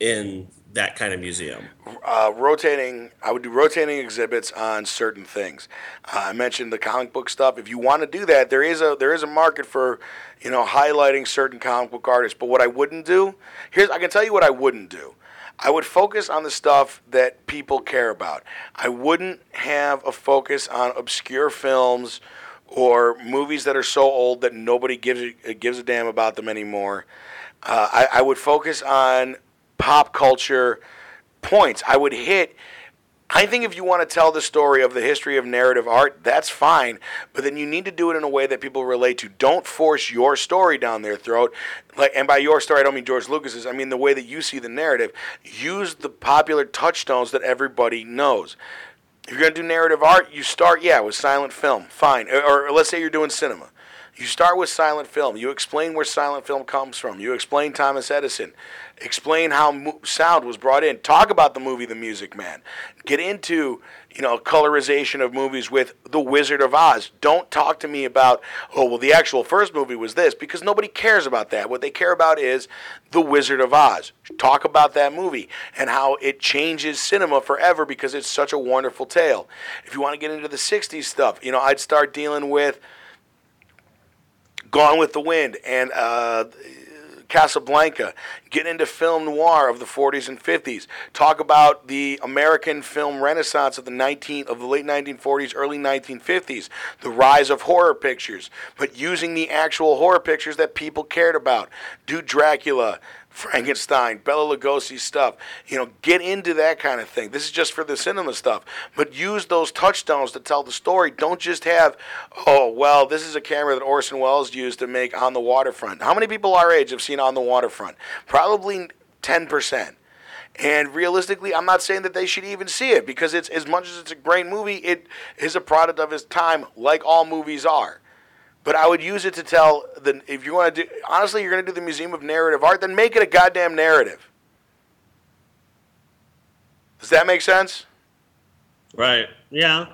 in that kind of museum? uh, rotating. I would do rotating exhibits on certain things. Uh, I mentioned the comic book stuff. If you want to do that, there is a there is a market for you know highlighting certain comic book artists. But what I wouldn't do here's I can tell you what I wouldn't do. I would focus on the stuff that people care about. I wouldn't have a focus on obscure films or movies that are so old that nobody gives a, gives a damn about them anymore. Uh, I, I would focus on pop culture points. I would hit. I think if you want to tell the story of the history of narrative art, that's fine, but then you need to do it in a way that people relate to. Don't force your story down their throat. Like, and by your story, I don't mean George Lucas's. I mean the way that you see the narrative. Use the popular touchstones that everybody knows. If you're going to do narrative art, you start, yeah, with silent film. Fine. Or, or let's say you're doing cinema. You start with silent film. You explain where silent film comes from. You explain Thomas Edison. Explain how mo- sound was brought in. Talk about the movie The Music Man. Get into, you know, colorization of movies with The Wizard of Oz. Don't talk to me about, oh, well, the actual first movie was this because nobody cares about that. What they care about is The Wizard of Oz. Talk about that movie and how it changes cinema forever because it's such a wonderful tale. If you want to get into the 60s stuff, you know, I'd start dealing with Gone with the Wind and uh, Casablanca. Get into film noir of the 40s and 50s. Talk about the American film renaissance of the 19 of the late 1940s, early 1950s. The rise of horror pictures, but using the actual horror pictures that people cared about. Do Dracula. Frankenstein, Bela Lugosi stuff. You know, get into that kind of thing. This is just for the cinema stuff. But use those touchstones to tell the story. Don't just have, oh, well, this is a camera that Orson Welles used to make On the Waterfront. How many people our age have seen On the Waterfront? Probably 10%. And realistically, I'm not saying that they should even see it because it's as much as it's a great movie, it is a product of its time, like all movies are. But I would use it to tell the if you want to do honestly, you're going to do the Museum of Narrative Art, then make it a goddamn narrative. Does that make sense? Right. Yeah.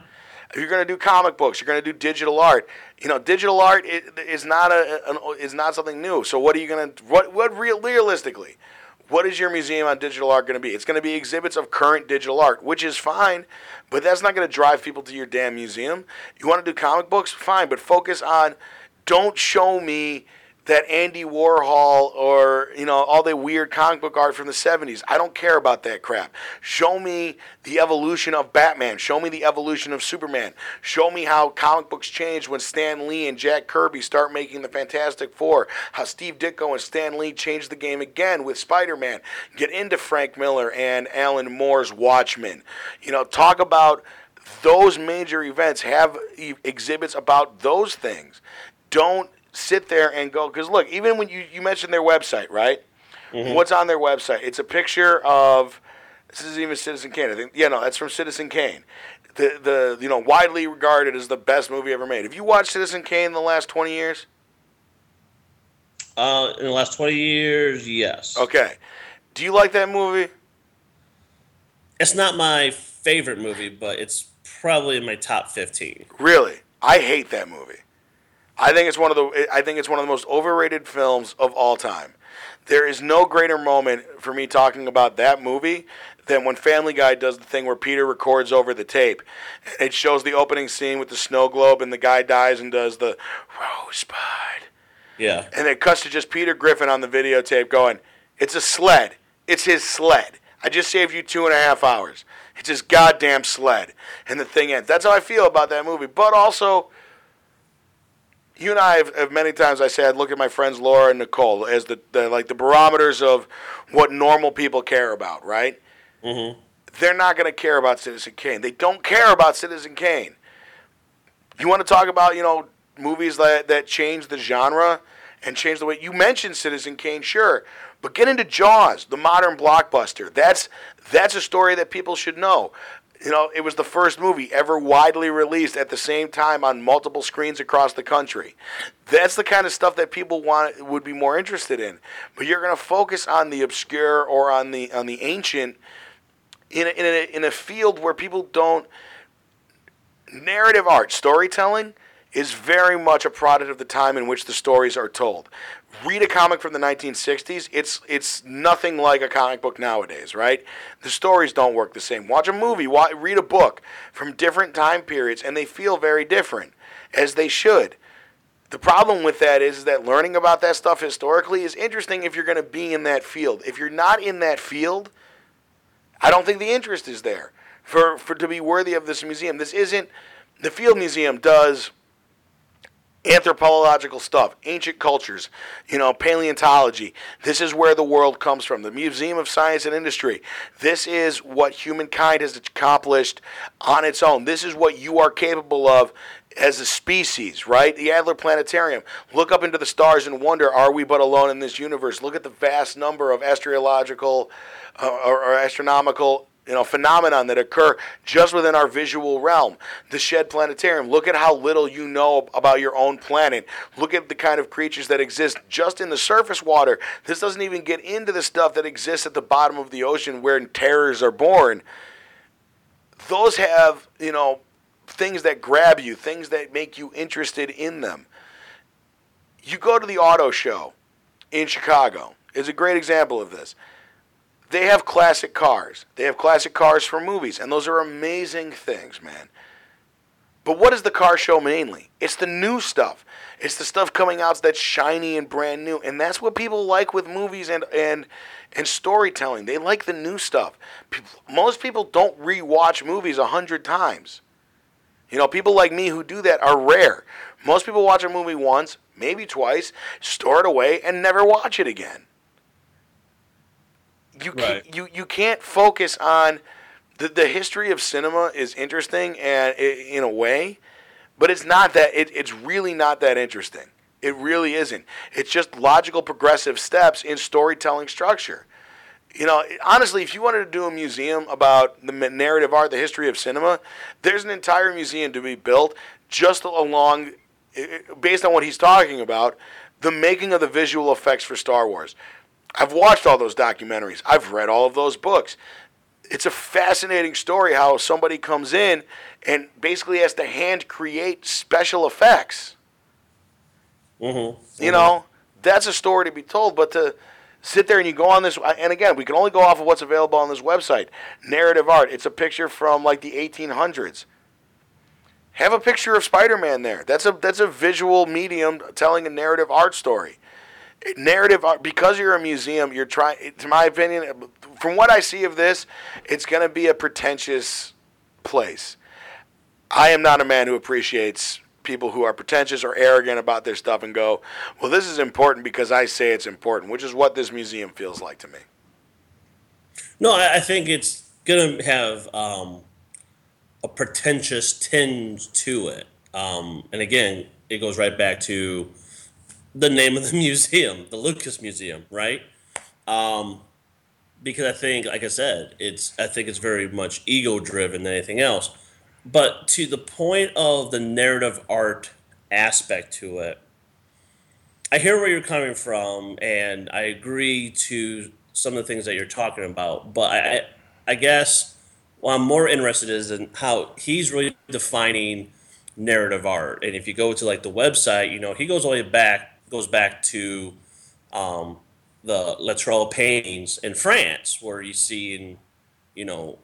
If you're going to do comic books, you're going to do digital art. You know, digital art is not a an, is not something new. So what are you going to what what real, realistically? What is your museum on digital art going to be? It's going to be exhibits of current digital art, which is fine, but that's not going to drive people to your damn museum. You want to do comic books? Fine, but focus on don't show me that Andy Warhol or you know all the weird comic book art from the 70s. I don't care about that crap. Show me the evolution of Batman. Show me the evolution of Superman. Show me how comic books changed when Stan Lee and Jack Kirby start making the Fantastic Four. How Steve Ditko and Stan Lee changed the game again with Spider-Man. Get into Frank Miller and Alan Moore's Watchmen. You know, talk about those major events. Have exhibits about those things. Don't sit there and go because look even when you, you mentioned their website right? Mm-hmm. what's on their website? It's a picture of this is even citizen kane. I think yeah no that's from citizen kane. The, the you know widely regarded as the best movie ever made. Have you watched citizen kane in the last 20 years? Uh, in the last 20 years yes. Okay. Do you like that movie? It's not my favorite movie but it's probably in my top 15 really? I hate that movie I think it's one of the I think it's one of the most overrated films of all time. There is no greater moment for me talking about that movie than when Family Guy does the thing where Peter records over the tape. It shows the opening scene with the snow globe and the guy dies and does the rosebud. Yeah. And it cuts to just Peter Griffin on the videotape going, It's a sled. It's his sled. I just saved you two and a half hours. It's his goddamn sled. And the thing ends. That's how I feel about that movie. But also you and I have, have, many times I said look at my friends Laura and Nicole as the, the like the barometers of what normal people care about, right? Mm-hmm. They're not going to care about Citizen Kane. They don't care about Citizen Kane. You want to talk about you know movies that that change the genre and change the way you mentioned Citizen Kane, sure, but get into Jaws, the modern blockbuster. That's that's a story that people should know you know, it was the first movie ever widely released at the same time on multiple screens across the country. That's the kind of stuff that people want would be more interested in. But you're going to focus on the obscure or on the on the ancient in a, in a, in a field where people don't narrative art, storytelling is very much a product of the time in which the stories are told. Read a comic from the 1960s, it's it's nothing like a comic book nowadays, right? The stories don't work the same. Watch a movie, read a book from different time periods and they feel very different as they should. The problem with that is that learning about that stuff historically is interesting if you're going to be in that field. If you're not in that field, I don't think the interest is there for, for to be worthy of this museum. This isn't the Field Museum does anthropological stuff, ancient cultures, you know, paleontology. This is where the world comes from. The Museum of Science and Industry. This is what humankind has accomplished on its own. This is what you are capable of as a species, right? The Adler Planetarium. Look up into the stars and wonder, are we but alone in this universe? Look at the vast number of astrological uh, or, or astronomical you know phenomenon that occur just within our visual realm. The Shedd planetarium. Look at how little you know about your own planet. Look at the kind of creatures that exist just in the surface water. This doesn't even get into the stuff that exists at the bottom of the ocean where terrors are born. Those have you know things that grab you, things that make you interested in them. You go to the auto show in Chicago, is a great example of this. They have classic cars. They have classic cars for movies, and those are amazing things, man. But what is the car show mainly? It's the new stuff. It's the stuff coming out that's shiny and brand new, and that's what people like with movies and and and storytelling. They like the new stuff. People, most people don't rewatch movies a hundred times. You know, people like me who do that are rare. Most people watch a movie once, maybe twice, store it away, and never watch it again. You right. can't, you you can't focus on the the history of cinema is interesting and in a way, but it's not that it, it's really not that interesting. It really isn't. It's just logical progressive steps in storytelling structure you know, honestly, if you wanted to do a museum about the narrative art, the history of cinema, there's an entire museum to be built just along, based on what he's talking about, the making of the visual effects for Star Wars. I've watched all those documentaries. I've read all of those books. It's a fascinating story how somebody comes in and basically has to hand create special effects. Mm-hmm. Mm-hmm. You know, that's a story to be told, but to sit there and you go on this and again we can only go off of what's available on this website narrative art it's a picture from like the 1800s have a picture of spider-man there that's a that's a visual medium telling a narrative art story narrative art because you're a museum you're trying to my opinion from what i see of this it's going to be a pretentious place i am not a man who appreciates people who are pretentious or arrogant about their stuff and go, well, this is important because I say it's important, which is what this museum feels like to me. No, I, think it's going to have um, a pretentious tinge to it. Um, and again, it goes right back to the name of the (laughs) museum, the Lucas Museum, right? Um, because I think, like I said, it's I think it's very much ego driven than anything else. But to the point of the narrative art aspect to it, I hear where you're coming from, and I agree to some of the things that you're talking about. But I, I guess what I'm more interested is in how he's really defining narrative art. And if you go to like the website, you know, he goes all the way back, goes back to um, the Latrelle paintings in France, where you see in, you know,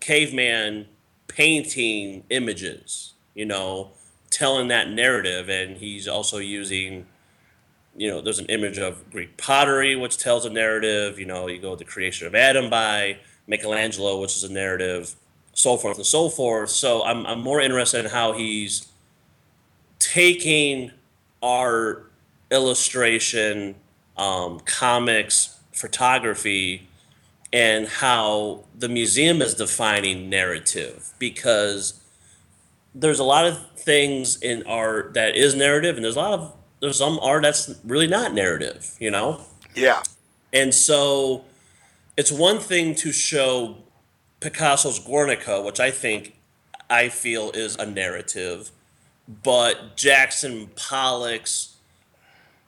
caveman painting images, you know, telling that narrative. And he's also using, you know, there's an image of Greek pottery, which tells a narrative. You know, you go to the creation of Adam by Michelangelo, which is a narrative, so forth and so forth. So I'm, I'm more interested in how he's taking art, illustration, um, comics, photography, and how the museum is defining narrative. Because there's a lot of things in art that is narrative and there's a lot of there's some art that's really not narrative you know? Yeah. And so it's one thing to show picasso's guernica which i think i feel is a narrative but jackson pollock's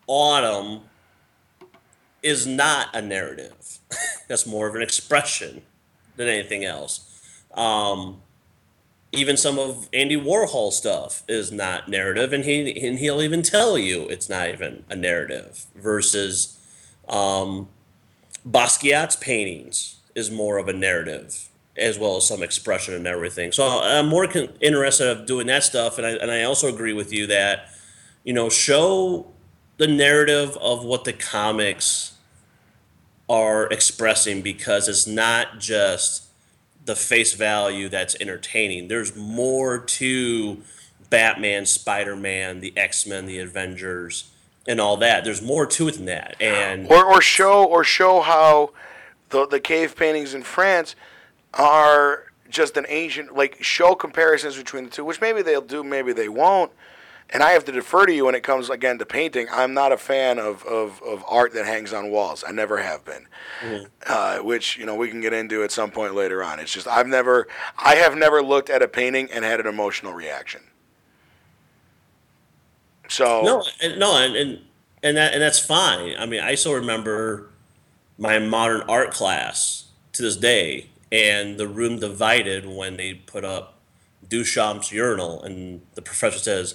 autumn is not a narrative. (laughs) That's more of an expression than anything else. Um, even some of Andy Warhol stuff is not narrative, and he and he'll even tell you it's not even a narrative. Versus um, Basquiat's paintings is more of a narrative as well as some expression and everything. So I'm more con- interested of doing that stuff, and I and I also agree with you that you know show the narrative of what the comics are expressing because it's not just the face value that's entertaining. There's more to Batman, Spider Man, the X Men, the Avengers, and all that. There's more to it than that. And or, or show or show how the the cave paintings in France are just an ancient like show comparisons between the two, which maybe they'll do, maybe they won't. And I have to defer to you when it comes again to painting. I'm not a fan of, of, of art that hangs on walls. I never have been, mm-hmm. uh, which you know we can get into at some point later on. It's just I've never, I have never looked at a painting and had an emotional reaction. So no, and, no, and, and and that and that's fine. I mean, I still remember my modern art class to this day and the room divided when they put up Duchamp's urinal, and the professor says,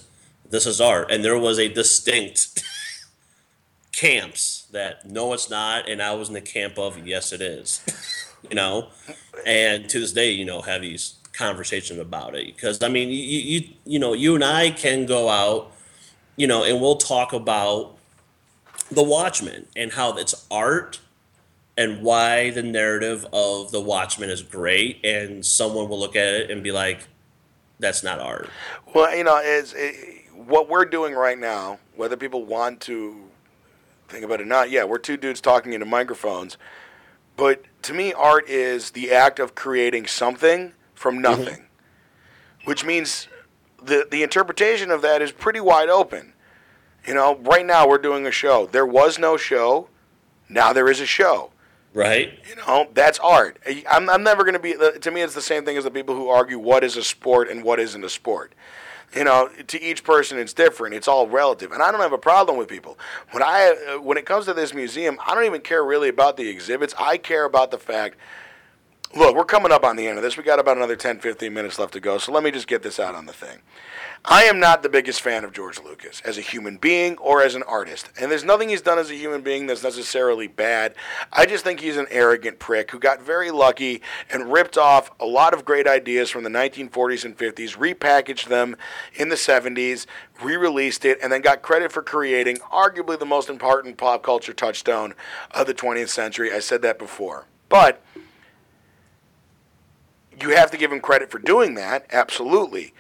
"This is art," and there was a distinct (laughs) camps that no, it's not, and I was in the camp of yes, it is, (laughs) you know, and to this day, you know, have these conversations about it. Because I mean, you, you you know, you and I can go out, you know, and we'll talk about the Watchmen and how it's art and why the narrative of the Watchmen is great, and someone will look at it and be like, "That's not art." Well, you know, is it, what we're doing right now, whether people want to think about it or not. Yeah, we're two dudes talking into microphones, but to me, art is the act of creating something from mm-hmm. nothing, which means the the interpretation of that is pretty wide open. You know, right now we're doing a show. There was no show. Now there is a show. Right. You know, that's art. I'm, I'm never going to be, to me, it's the same thing as the people who argue what is a sport and what isn't a sport. You know, to each person it's different. It's all relative, and I don't have a problem with people. When I uh, when it comes to this museum, I don't even care really about the exhibits. I care about the fact. Look, we're coming up on the end of this. We got about another 10, 15 minutes left to go. So let me just get this out on the thing. I am not the biggest fan of George Lucas as a human being or as an artist. And there's nothing he's done as a human being that's necessarily bad. I just think he's an arrogant prick who got very lucky and ripped off a lot of great ideas from the 1940s and 50s, repackaged them in the 70s, re released it, and then got credit for creating arguably the most important pop culture touchstone of the 20th century. I said that before. But you have to give him credit for doing that, absolutely.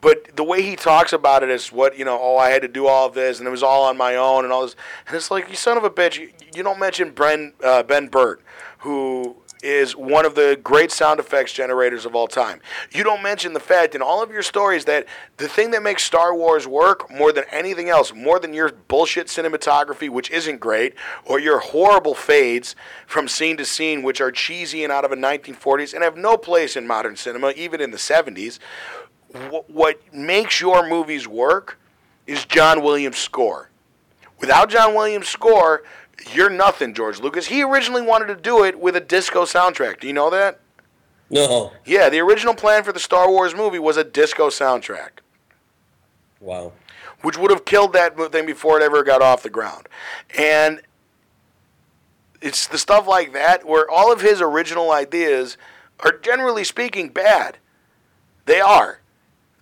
But the way he talks about it is what, you know, oh, I had to do all this and it was all on my own and all this. And it's like, you son of a bitch, you, you don't mention Bren, uh, Ben Burtt, who is one of the great sound effects generators of all time. You don't mention the fact in all of your stories that the thing that makes Star Wars work more than anything else, more than your bullshit cinematography, which isn't great, or your horrible fades from scene to scene, which are cheesy and out of the 1940s and have no place in modern cinema, even in the 70s what makes your movies work is John Williams' score. Without John Williams' score, you're nothing, George Lucas. He originally wanted to do it with a disco soundtrack. Do you know that? No. Yeah, the original plan for the Star Wars movie was a disco soundtrack. Wow. Which would have killed that thing before it ever got off the ground. And it's the stuff like that where all of his original ideas are generally speaking bad. They are.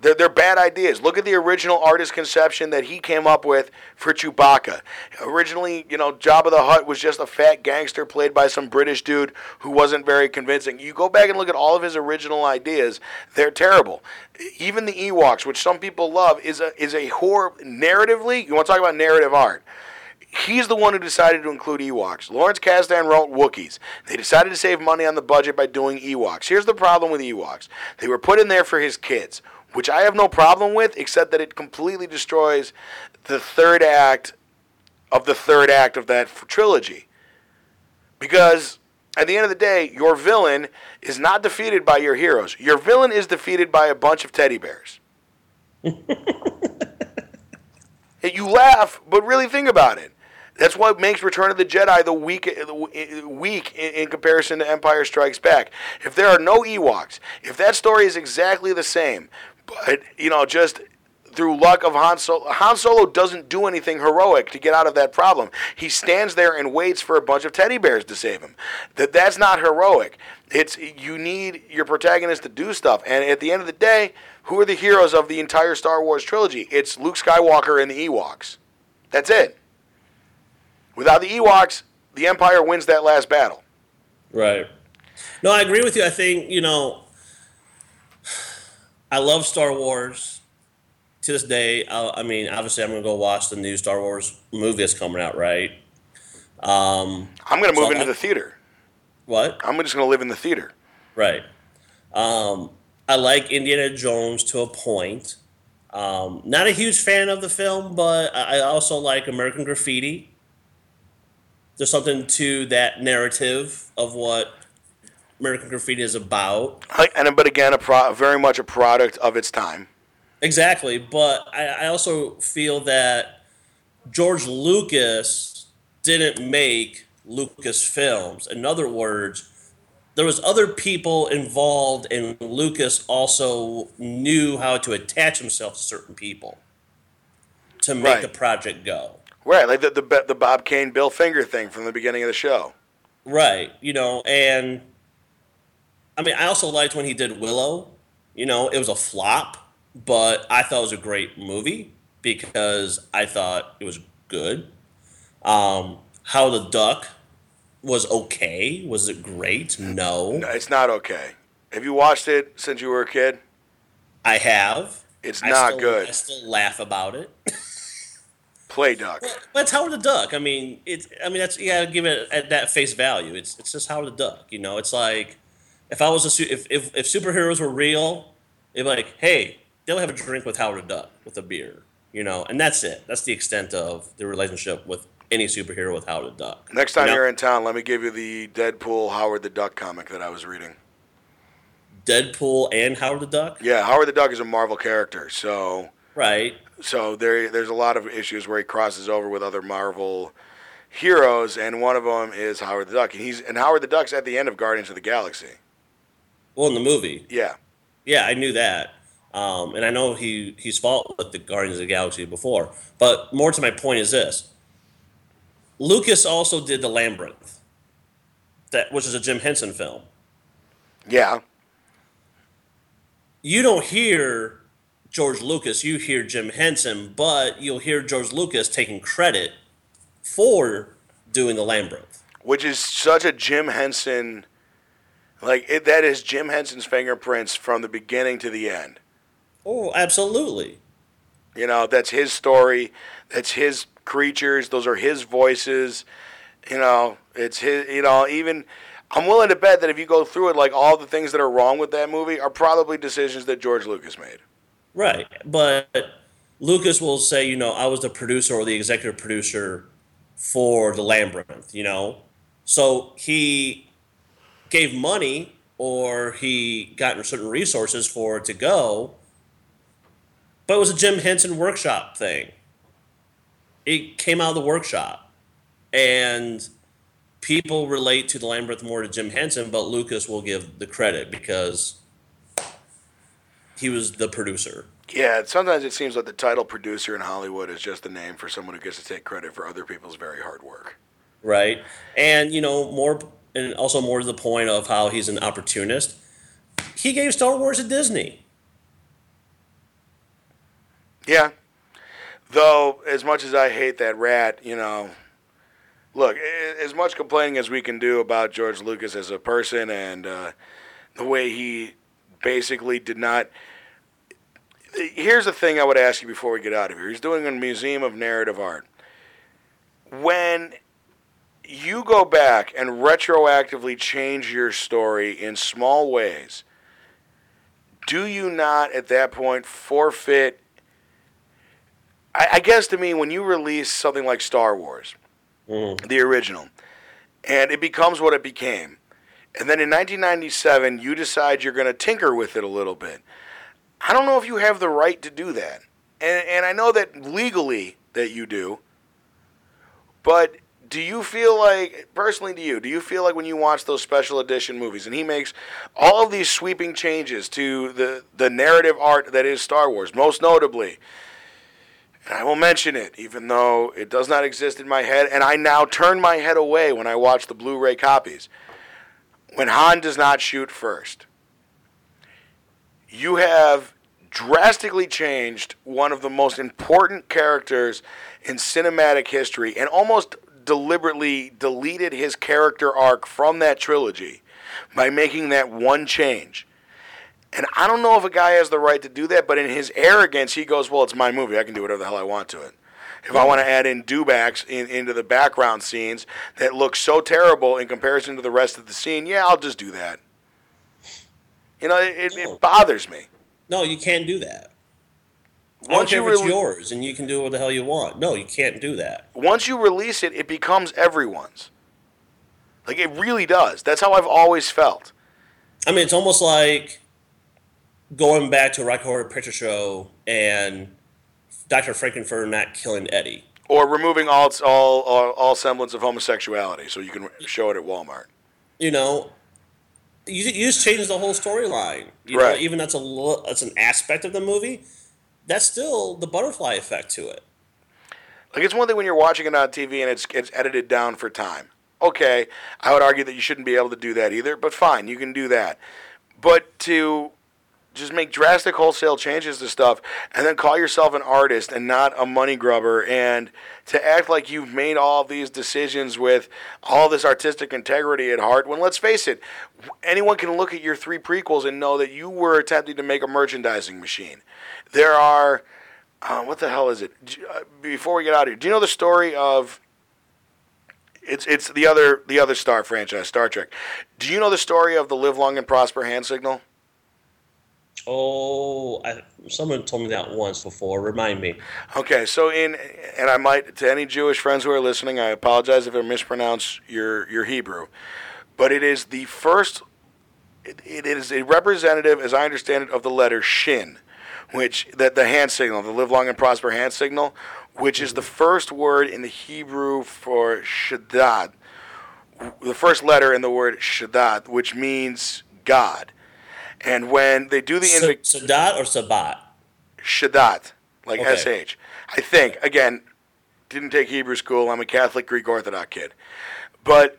They're, they're bad ideas. Look at the original artist conception that he came up with for Chewbacca. Originally, you know, Jabba the Hutt was just a fat gangster played by some British dude who wasn't very convincing. You go back and look at all of his original ideas, they're terrible. Even the Ewoks, which some people love, is a is a horror narratively. You want to talk about narrative art? He's the one who decided to include Ewoks. Lawrence Kasdan wrote Wookiees. They decided to save money on the budget by doing Ewoks. Here's the problem with Ewoks. They were put in there for his kids which I have no problem with, except that it completely destroys the third act of the third act of that trilogy. Because at the end of the day, your villain is not defeated by your heroes. Your villain is defeated by a bunch of teddy bears. (laughs) you laugh, but really think about it. That's what makes Return of the Jedi the weak, weak in, in comparison to Empire Strikes Back. If there are no Ewoks, if that story is exactly the same, but you know, just through luck of Han Solo, Han Solo doesn't do anything heroic to get out of that problem. He stands there and waits for a bunch of teddy bears to save him. That that's not heroic. It's you need your protagonist to do stuff. And at the end of the day, who are the heroes of the entire Star Wars trilogy? It's Luke Skywalker and the Ewoks. That's it. Without the Ewoks, the Empire wins that last battle. Right. No, I agree with you. I think, you know, I love Star Wars. To this day, I, I mean, obviously, I'm going to go watch the new Star Wars movie that's coming out, right? Um, I'm going to move So into I- the theater. what? I'm just going to live in the theater. Right. Um, I like Indiana Jones to a point. Um, not a huge fan of the film, but I I also like American Graffiti. There's something to that narrative of what American Graffiti is about. And but again, a pro, very much a product of its time. Exactly, but I, I also feel that George Lucas didn't make Lucas films. In other words, there was other people involved, and Lucas also knew how to attach himself to certain people to make Right. the project go. Right, like the, the the Bob Kane Bill Finger thing from the beginning of the show. Right, you know, and I mean, I also liked when he did Willow. You know, it was a flop, but I thought it was a great movie because I thought it was good. Um, Howard the Duck was okay. Was it great? No, No, It's not okay. Have you watched it since you were a kid? I have. It's I not still- good. I still laugh about it. (laughs) Play duck. But it's Howard the Duck. I mean, it's. I mean, that's you gotta give it at that face value. It's it's just Howard the Duck. You know, it's like if I was a su- if if, if superheroes were real, it'd be like, hey, they'll have a drink with Howard the Duck with a beer. You know, and that's it. That's the extent of the relationship with any superhero with Howard the Duck. Next time You know? you're in town, let me give you the Deadpool Howard the Duck comic that I was reading. Deadpool and Howard the Duck, Yeah, Howard the Duck is a Marvel character, so right? so there there's a lot of issues where he crosses over with other Marvel heroes, and one of them is Howard the Duck, and he's and Howard the Duck's at the end of Guardians of the Galaxy. Well, in the movie, Yeah, Yeah, I knew that. Um, and I know he he's fought with the Guardians of the Galaxy before. But more to my point is this: Lucas also did the Labyrinth, that which is a Jim Henson film. yeah, You don't hear George Lucas, you hear Jim Henson, but you'll hear George Lucas taking credit for doing the Labyrinth. which is such a Jim Henson. Like it, that is Jim Henson's fingerprints from the beginning to the end. Oh, absolutely. You know, that's his story. That's his creatures. Those are his voices. You know, it's his. You know, even I'm willing to bet that if you go through it, like all the things that are wrong with that movie are probably decisions that George Lucas made. Right. But Lucas will say, you know, I was the producer or the executive producer for the Labyrinth, you know? So he gave money or he got certain resources for it to go, but it was a Jim Henson workshop thing. It came out of the workshop. And people relate to the Labyrinth more to Jim Henson, but Lucas will give the credit because he was the producer. Yeah, sometimes it seems like the title producer in Hollywood is just the name for someone who gets to take credit for other people's very hard work. right? And you know, more and also more to the point of how he's an opportunist. He gave Star Wars to Disney. Yeah. Though, as much as I hate that rat, you know, look, as much complaining as we can do about George Lucas as a person and uh, the way he basically did not. Here's the thing I would ask you before we get out of here. He's doing a museum of narrative art. When you go back and retroactively change your story in small ways, do you not at that point forfeit I, I guess to me, when you release something like Star Wars, mm-hmm. the original, and it becomes what it became, and then in 1997 you decide you're going to tinker with it a little bit, I don't know if you have the right to do that. And, and I know that legally that you do, But do you feel like, personally, to you, do you feel like when you watch those special edition movies and he makes all of these sweeping changes to the, the narrative art that is Star Wars, most notably, and I will mention it, even though it does not exist in my head, and I now turn my head away when I watch the Blu ray copies. When Han does not shoot first, you have drastically changed one of the most important characters in cinematic history and almost deliberately deleted his character arc from that trilogy by making that one change. And I don't know if a guy has the right to do that, but in his arrogance, he goes, Well, it's my movie. I can do whatever the hell I want to it. If I want to add in dewbacks in, into the background scenes that look so terrible in comparison to the rest of the scene, yeah, I'll just do that. You know, it, it, it bothers me. No, you can't do that. Once you it's yours and you can do what the hell you want. No, you can't do that. Once you release it, it becomes everyone's. Like it really does. That's how I've always felt. I mean, it's almost like going back to a Rocky Horror Picture Show and Dr. Frank-N-Furter not killing Eddie. Or removing all, all, all, all semblance of homosexuality so you can show it at Walmart. You know, you, you just change the whole storyline. right. Know, even that's a that's an aspect of the movie. That's still the butterfly effect to it. Like it's one thing when you're watching it on TV and it's it's edited down for time. Okay, I would argue that you shouldn't be able to do that either, but fine, you can do that. But to just make drastic wholesale changes to stuff and then call yourself an artist and not a money grubber and to act like you've made all these decisions with all this artistic integrity at heart when let's face it anyone can look at your three prequels and know that you were attempting to make a merchandising machine. There are uh, what the hell is it? Uh, before we get out of here do you know the story of it's it's the other the other star franchise Star Trek. Do you know the story of the live long and prosper hand signal Oh, I, someone told me that once before. Remind me. Okay, so in and I might to any Jewish friends who are listening, I apologize if I mispronounce your your Hebrew, but it is the first. it, it is a representative, as I understand it, of the letter Shin, which that the hand signal, the live long and prosper hand signal, which is the mm-hmm. first word in the Hebrew for Shaddad, the first letter in the word Shaddad, which means God. And when they do the invic- Sadat or Sabat? Shadat, like okay. sh. I think again, didn't take Hebrew school. I'm a Catholic Greek Orthodox kid, but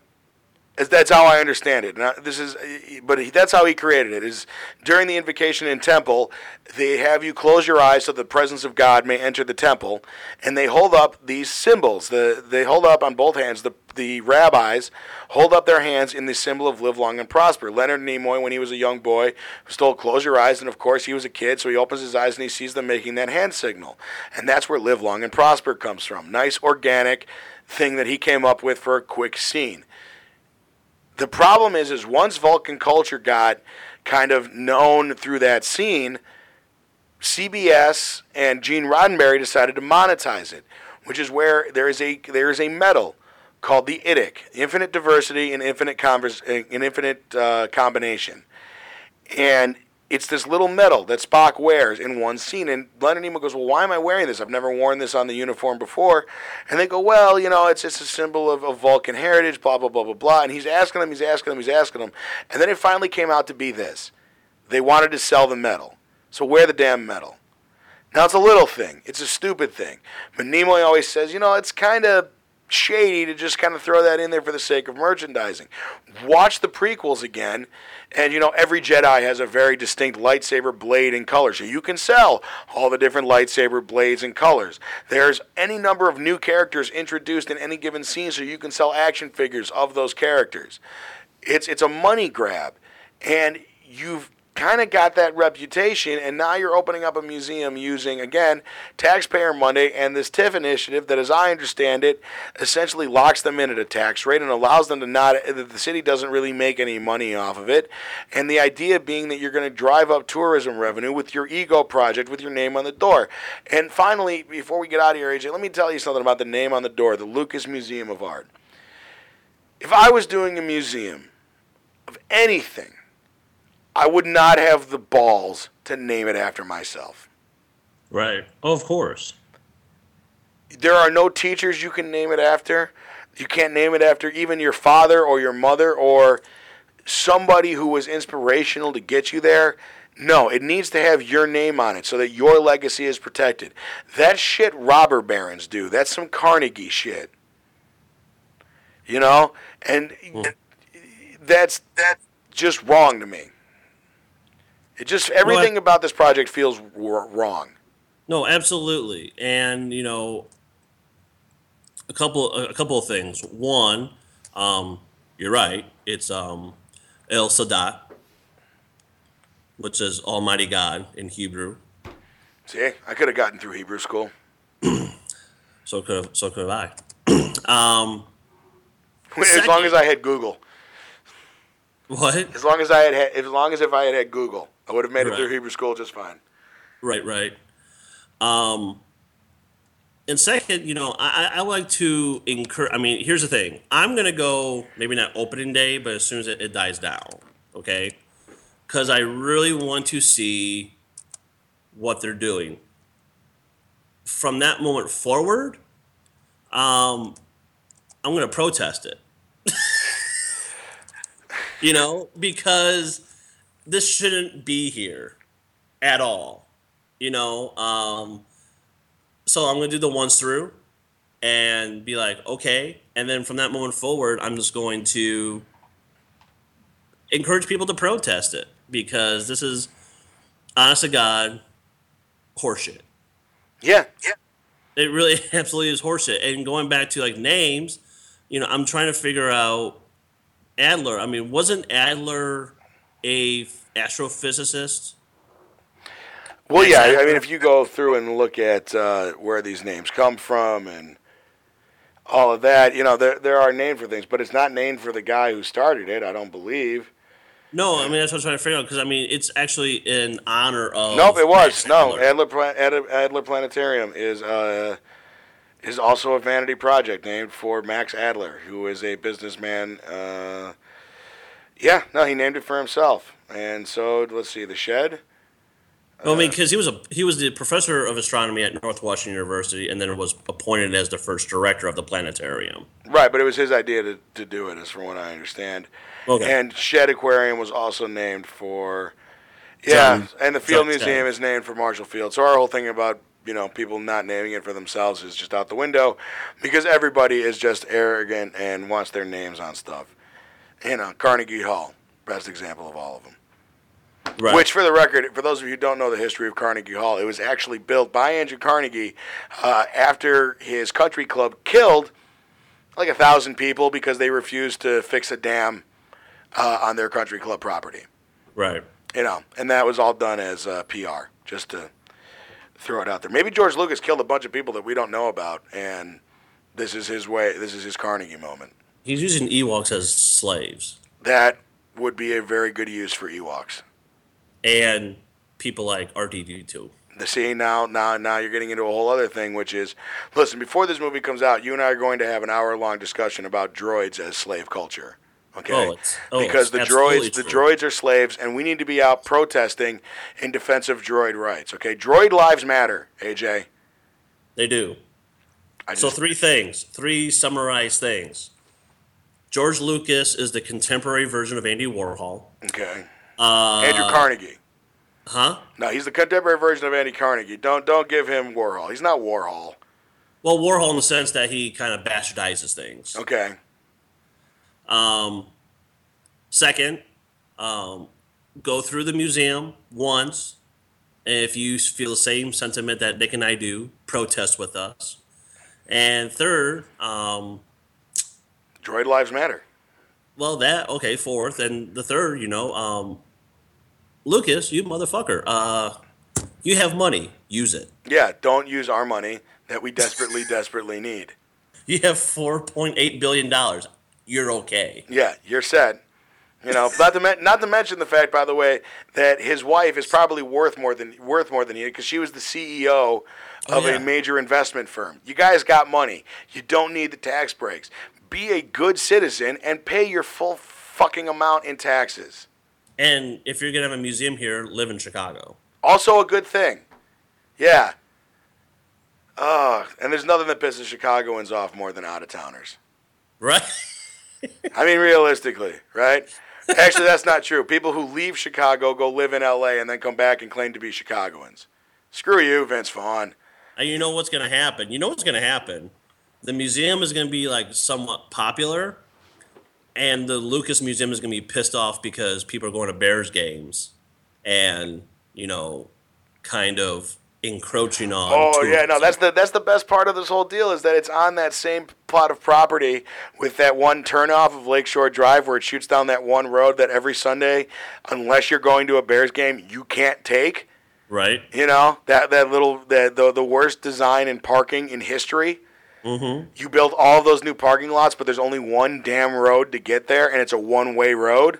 that's how I understand it. Now, this is, but that's how he created it. Is during the invocation in temple, they have you close your eyes so the presence of God may enter the temple, and they hold up these symbols. The they hold up on both hands. The the rabbis hold up their hands in the symbol of live long and prosper. Leonard Nimoy, when he was a young boy, was told close your eyes, and of course he was a kid, so he opens his eyes and he sees them making that hand signal, and that's where live long and prosper comes from. Nice organic thing that he came up with for a quick scene the problem is, is once Vulcan culture got kind of known through that scene, CBS and Gene Roddenberry decided to monetize it, which is where there is a there is a medal called the IDIC, Infinite Diversity and Infinite Converse, an Infinite uh, Combination, and it's this little medal that Spock wears in one scene. And Leonard Nimoy goes, Well, why am I wearing this? I've never worn this on the uniform before. And they go, Well, you know, it's just a symbol of, of Vulcan heritage, blah, blah, blah, blah, blah. And he's asking them, he's asking them, he's asking them. And then it finally came out to be this they wanted to sell the medal. So wear the damn medal. Now, it's a little thing, it's a stupid thing. But Nimoy always says, You know, it's kind of shady to just kind of throw that in there for the sake of merchandising. Watch the prequels again, and you know every Jedi has a very distinct lightsaber blade and color, so you can sell all the different lightsaber blades and colors. There's any number of new characters introduced in any given scene, so you can sell action figures of those characters. It's it's a money grab, and you've kind of got that reputation, and now you're opening up a museum using, again, taxpayer money and this TIF initiative that, as I understand it, essentially locks them in at a tax rate and allows them to not, that the city doesn't really make any money off of it. And the idea being that you're going to drive up tourism revenue with your ego project with your name on the door. And finally, before we get out of here, AJ, let me tell you something about the name on the door, the Lucas Museum of Art. If I was doing a museum of anything, I would not have the balls to name it after myself. Right. Oh, of course. there are no teachers you can name it after. You can't name it after even your father or your mother or somebody who was inspirational to get you there. No, it needs to have your name on it so that your legacy is protected. That shit robber barons do. That's some Carnegie shit. You know? And hmm. that's that's just wrong to me. It just everything I- about this project feels wrong. No, absolutely, and you know, a couple a couple of things. One, um, you're right. It's um, El Sadat, which is Almighty God in Hebrew. See, I could have gotten through Hebrew school. (clears throat) So could so could I. (clears throat) um, (laughs) as Second- long as I had Google. what? As long as I had, had as long as if I had had Google, I would have made it through Hebrew school just fine. Right, right. Um, and second, you know, I, I I like to encourage. I mean, here's the thing. I'm gonna go maybe not opening day, but as soon as it, it dies down, okay? Because I really want to see what they're doing. From that moment forward, um, I'm gonna protest it. (laughs) you know, because this shouldn't be here at all you know? Um so i'm gonna do the once through and be like okay. And then from that moment forward i'm just going to encourage people to protest it because this is honest to god horseshit. Yeah, yeah. it really (laughs) absolutely is horseshit. And going back to like names you know i'm trying to figure out adler. I mean wasn't adler a astrophysicist Well, yeah. I mean, if you go through and look at uh, where these names come from and all of that, you know, there there are named for things, but it's not named for the guy who started it. I don't believe. No, I mean that's what I'm trying to figure out because I mean it's actually in honor of. Nope, it was no Adler. Adler Adler Planetarium is uh, is also a vanity project named for Max Adler, who is a businessman. Uh, yeah, no, he named it for himself, and so let's see, the Shedd. Well, I mean, uh, because he was a he was the professor of astronomy at Northwestern University, and then was appointed as the first director of the planetarium. Right, but it was his idea to, to do it, as from what I understand. Okay. And Shedd Aquarium was also named for, yeah, John- and the Field John Museum is named for Marshall Field. So our whole thing about you know people not naming it for themselves is just out the window, because everybody is just arrogant and wants their names on stuff. You know, Carnegie Hall, best example of all of them. Right. Which, for the record, for those of you who don't know the history of Carnegie Hall, it was actually built by Andrew Carnegie uh, after his country club killed like a thousand people because they refused to fix a dam uh, on their country club property. right. You know, and that was all done as uh, PR, just to throw it out there. Maybe George Lucas killed a bunch of people that we don't know about, and this is his way. This is his Carnegie moment. He's using Ewoks as slaves That would be a very good use for Ewoks. and people like R2D2. The see now, now, now you're getting into a whole other thing, which is, listen. Before this movie comes out, you and I are going to have an hour-long discussion about droids as slave culture. Okay, Oh, it's- oh, because the droids, the true. droids are slaves, and we need to be out protesting in defense of droid rights. Okay, droid lives matter. AJ, They do. I So three things, three summarized things. George Lucas is the contemporary version of Andy Warhol. okay, Uh, Andrew Carnegie. Huh? No, he's the contemporary version of Andy Carnegie. Don't don't give him Warhol. He's not Warhol. Well, Warhol in the sense that he kind of bastardizes things. Okay, Um, second, um, go through the museum once. If you feel the same sentiment that Nick and I do, protest with us. And third, um, droid lives matter. well, that okay. Fourth, and the third, you know, um, Lucas, you motherfucker, uh, you have money, use it. Yeah, don't use our money that we desperately, (laughs) desperately need. You have four point eight billion dollars. You're okay. Yeah, you're set. You know, not to men- not to mention the fact, by the way, that his wife is probably worth more than worth more than you because she was the CEO of Oh, yeah. a major investment firm. You guys got money. You don't need the tax breaks. Be a good citizen and pay your full fucking amount in taxes. And if you're gonna have a museum here, live in Chicago. Also a good thing. Yeah. Oh, and there's nothing that pisses Chicagoans off more than out of towners. Right? I mean, realistically, right? (laughs) Actually, that's not true. People who leave Chicago go live in LA and then come back and claim to be Chicagoans. Screw you, Vince Vaughn. And you know what's going to happen? You know what's going to happen? The museum is going to be like somewhat popular, and the Lucas Museum is going to be pissed off because people are going to Bears games and, you know, kind of encroaching on. Oh yeah, no, that's the that's the best part of this whole deal is that it's on that same plot of property with that one turnoff of Lakeshore Drive where it shoots down that one road that every Sunday, unless you're going to a Bears game, you can't take. right. You know that that little the the, the worst design in parking in history. Mm-hmm. You build all of those new parking lots, but there's only one damn road to get there, and it's a one-way road.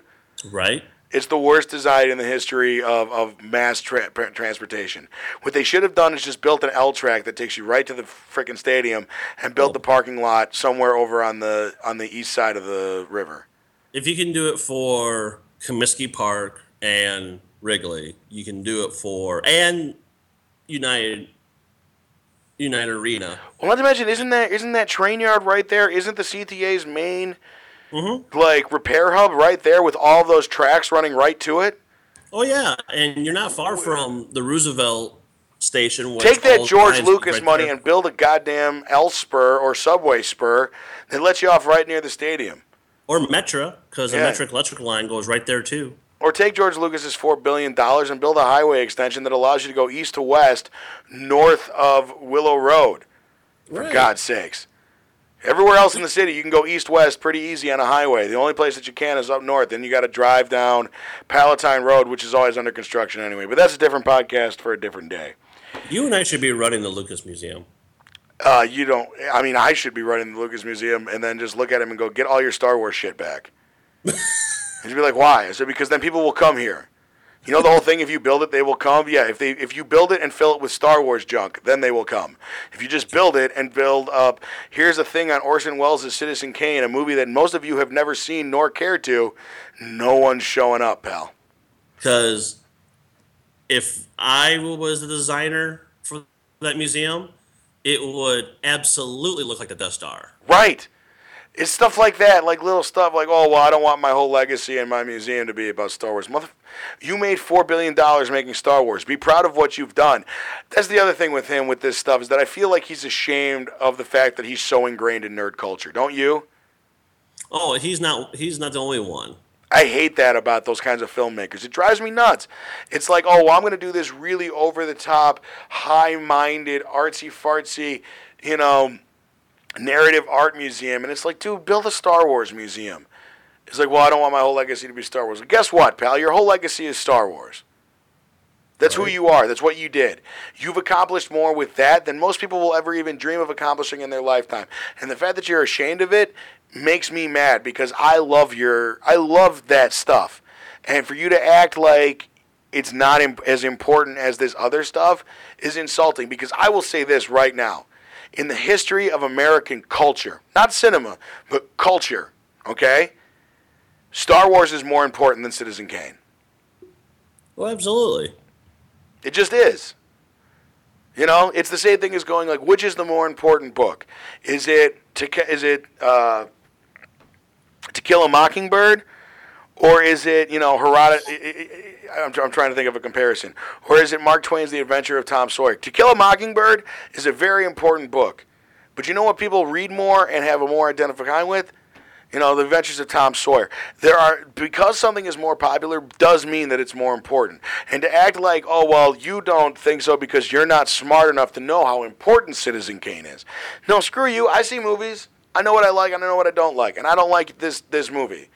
Right. It's the worst design in the history of, of mass tra- tra- transportation. What they should have done is just built an L track that takes you right to the freaking stadium and built the parking lot somewhere over on the on the east side of the river. If you can do it for Comiskey Park and Wrigley, you can do it for and United United Arena. Well, not to mention, isn't that isn't that train yard right there? Isn't the CTA's main Mm-hmm. like repair hub right there with all those tracks running right to it? Oh yeah, and you're not far from the Roosevelt station. Take that George Lucas right money there. and build a goddamn L spur or subway spur that lets you off right near the stadium. or Metra, because the Yeah. Metra electrical line goes right there too. Or take George Lucas's four billion dollars and build a highway extension that allows you to go east to west, north of Willow Road. For Right. God's sakes. Everywhere else in the city, you can go east west pretty easy on a highway. The only place that you can is up north. Then you got to drive down Palatine Road, which is always under construction anyway. But that's a different podcast for a different day. You and I should be running the Lucas Museum. Uh, you don't. I mean, I should be running the Lucas Museum and then just look at him and go, "Get all your Star Wars shit back." (laughs) and you'd be like, "Why?" I said, "Because then people will come here." You know the whole thing. If you build it, they will come. Yeah. If they if you build it and fill it with Star Wars junk, then they will come. If you just build it and build up, here's a thing on Orson Welles' Citizen Kane, a movie that most of you have never seen nor cared to. No one's showing up, pal. Because if I was the designer for that museum, it would absolutely look like the Death Star. Right. It's stuff like that, like little stuff like, oh, well, I don't want my whole legacy in my museum to be about Star Wars. Mother, you made $4 billion making Star Wars. Be proud of what you've done. That's the other thing with him with this stuff is that I feel like he's ashamed of the fact that he's so ingrained in nerd culture. Don't you? Oh, he's not. He's not the only one. I hate that about those kinds of filmmakers. It drives me nuts. It's like, oh, well, I'm going to do this really over the top, high minded, artsy fartsy, you know, narrative art museum. And it's like, dude, build a Star Wars museum. It's like, well, I don't want my whole legacy to be Star Wars. Well, guess what, pal? Your whole legacy is Star Wars. That's who you are. That's what you did. You've accomplished more with that than most people will ever even dream of accomplishing in their lifetime. And the fact that you're ashamed of it makes me mad because I love your I love that stuff. And for you to act like it's not imp- as important as this other stuff is insulting because I will say this right now. In the history of American culture, not cinema, but culture, okay? Star Wars is more important than Citizen Kane. Well, absolutely. It just is. You know, it's the same thing as going like, which is the more important book? Is it to is it uh, To Kill a Mockingbird, or is it you know Herodotus? I'm, I'm trying to think of a comparison. Or is it Mark Twain's The Adventure of Tom Sawyer? To Kill a Mockingbird is a very important book, but you know what people read more and have a more identifying with? You know, The Adventures of Tom Sawyer. There are because something is more popular does mean that it's more important. And to act like, oh well, you don't think so because you're not smart enough to know how important Citizen Kane is. No, screw you. I see movies. I know what I like. I know what I don't like, and I don't like this this movie.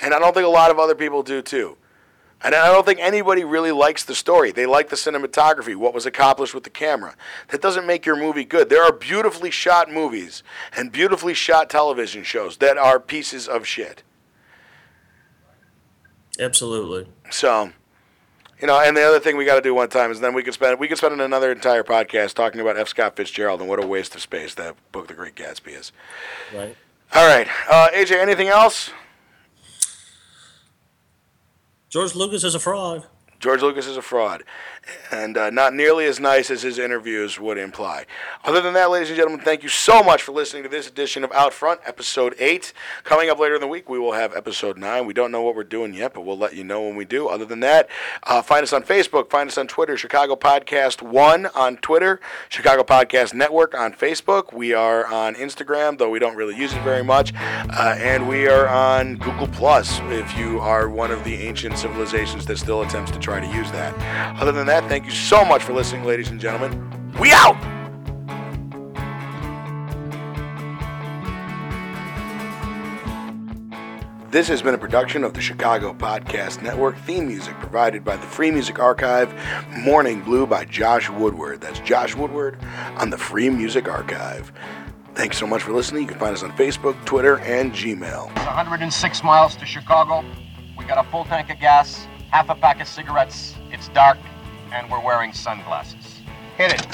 And I don't think a lot of other people do too. And I don't think anybody really likes the story. They like the cinematography, what was accomplished with the camera. That doesn't make your movie good. There are beautifully shot movies and beautifully shot television shows that are pieces of shit. Absolutely. So, you know, and the other thing we got to do one time is then we could spend we could spend another entire podcast talking about F. Scott Fitzgerald and what a waste of space that book, The Great Gatsby, is. Right. All right, uh, AJ, anything else? George Lucas is a fraud. George Lucas is a fraud. And uh, not nearly as nice as his interviews would imply. Other than that, ladies and gentlemen, thank you so much for listening to this edition of Out Front, episode 8. Coming up later in the week, we will have episode 9. We don't know what we're doing yet, but we'll let you know when we do. Other than that, uh, find us on Facebook, find us on Twitter, Chicago Podcast 1 on Twitter, Chicago Podcast Network on Facebook. We are on Instagram, though we don't really use it very much. Uh, and we are on Google Plus if you are one of the ancient civilizations that still attempts to try to use that. Other than that, thank you so much for listening, ladies and gentlemen. We out! This has been a production of the Chicago Podcast Network. Theme music provided by the Free Music Archive. Morning Blue by Josh Woodward. That's Josh Woodward on the Free Music Archive. Thanks so much for listening. You can find us on Facebook, Twitter, and Gmail. 106 miles to Chicago. We got a full tank of gas, half a pack of cigarettes. It's dark, and we're wearing sunglasses. Hit it.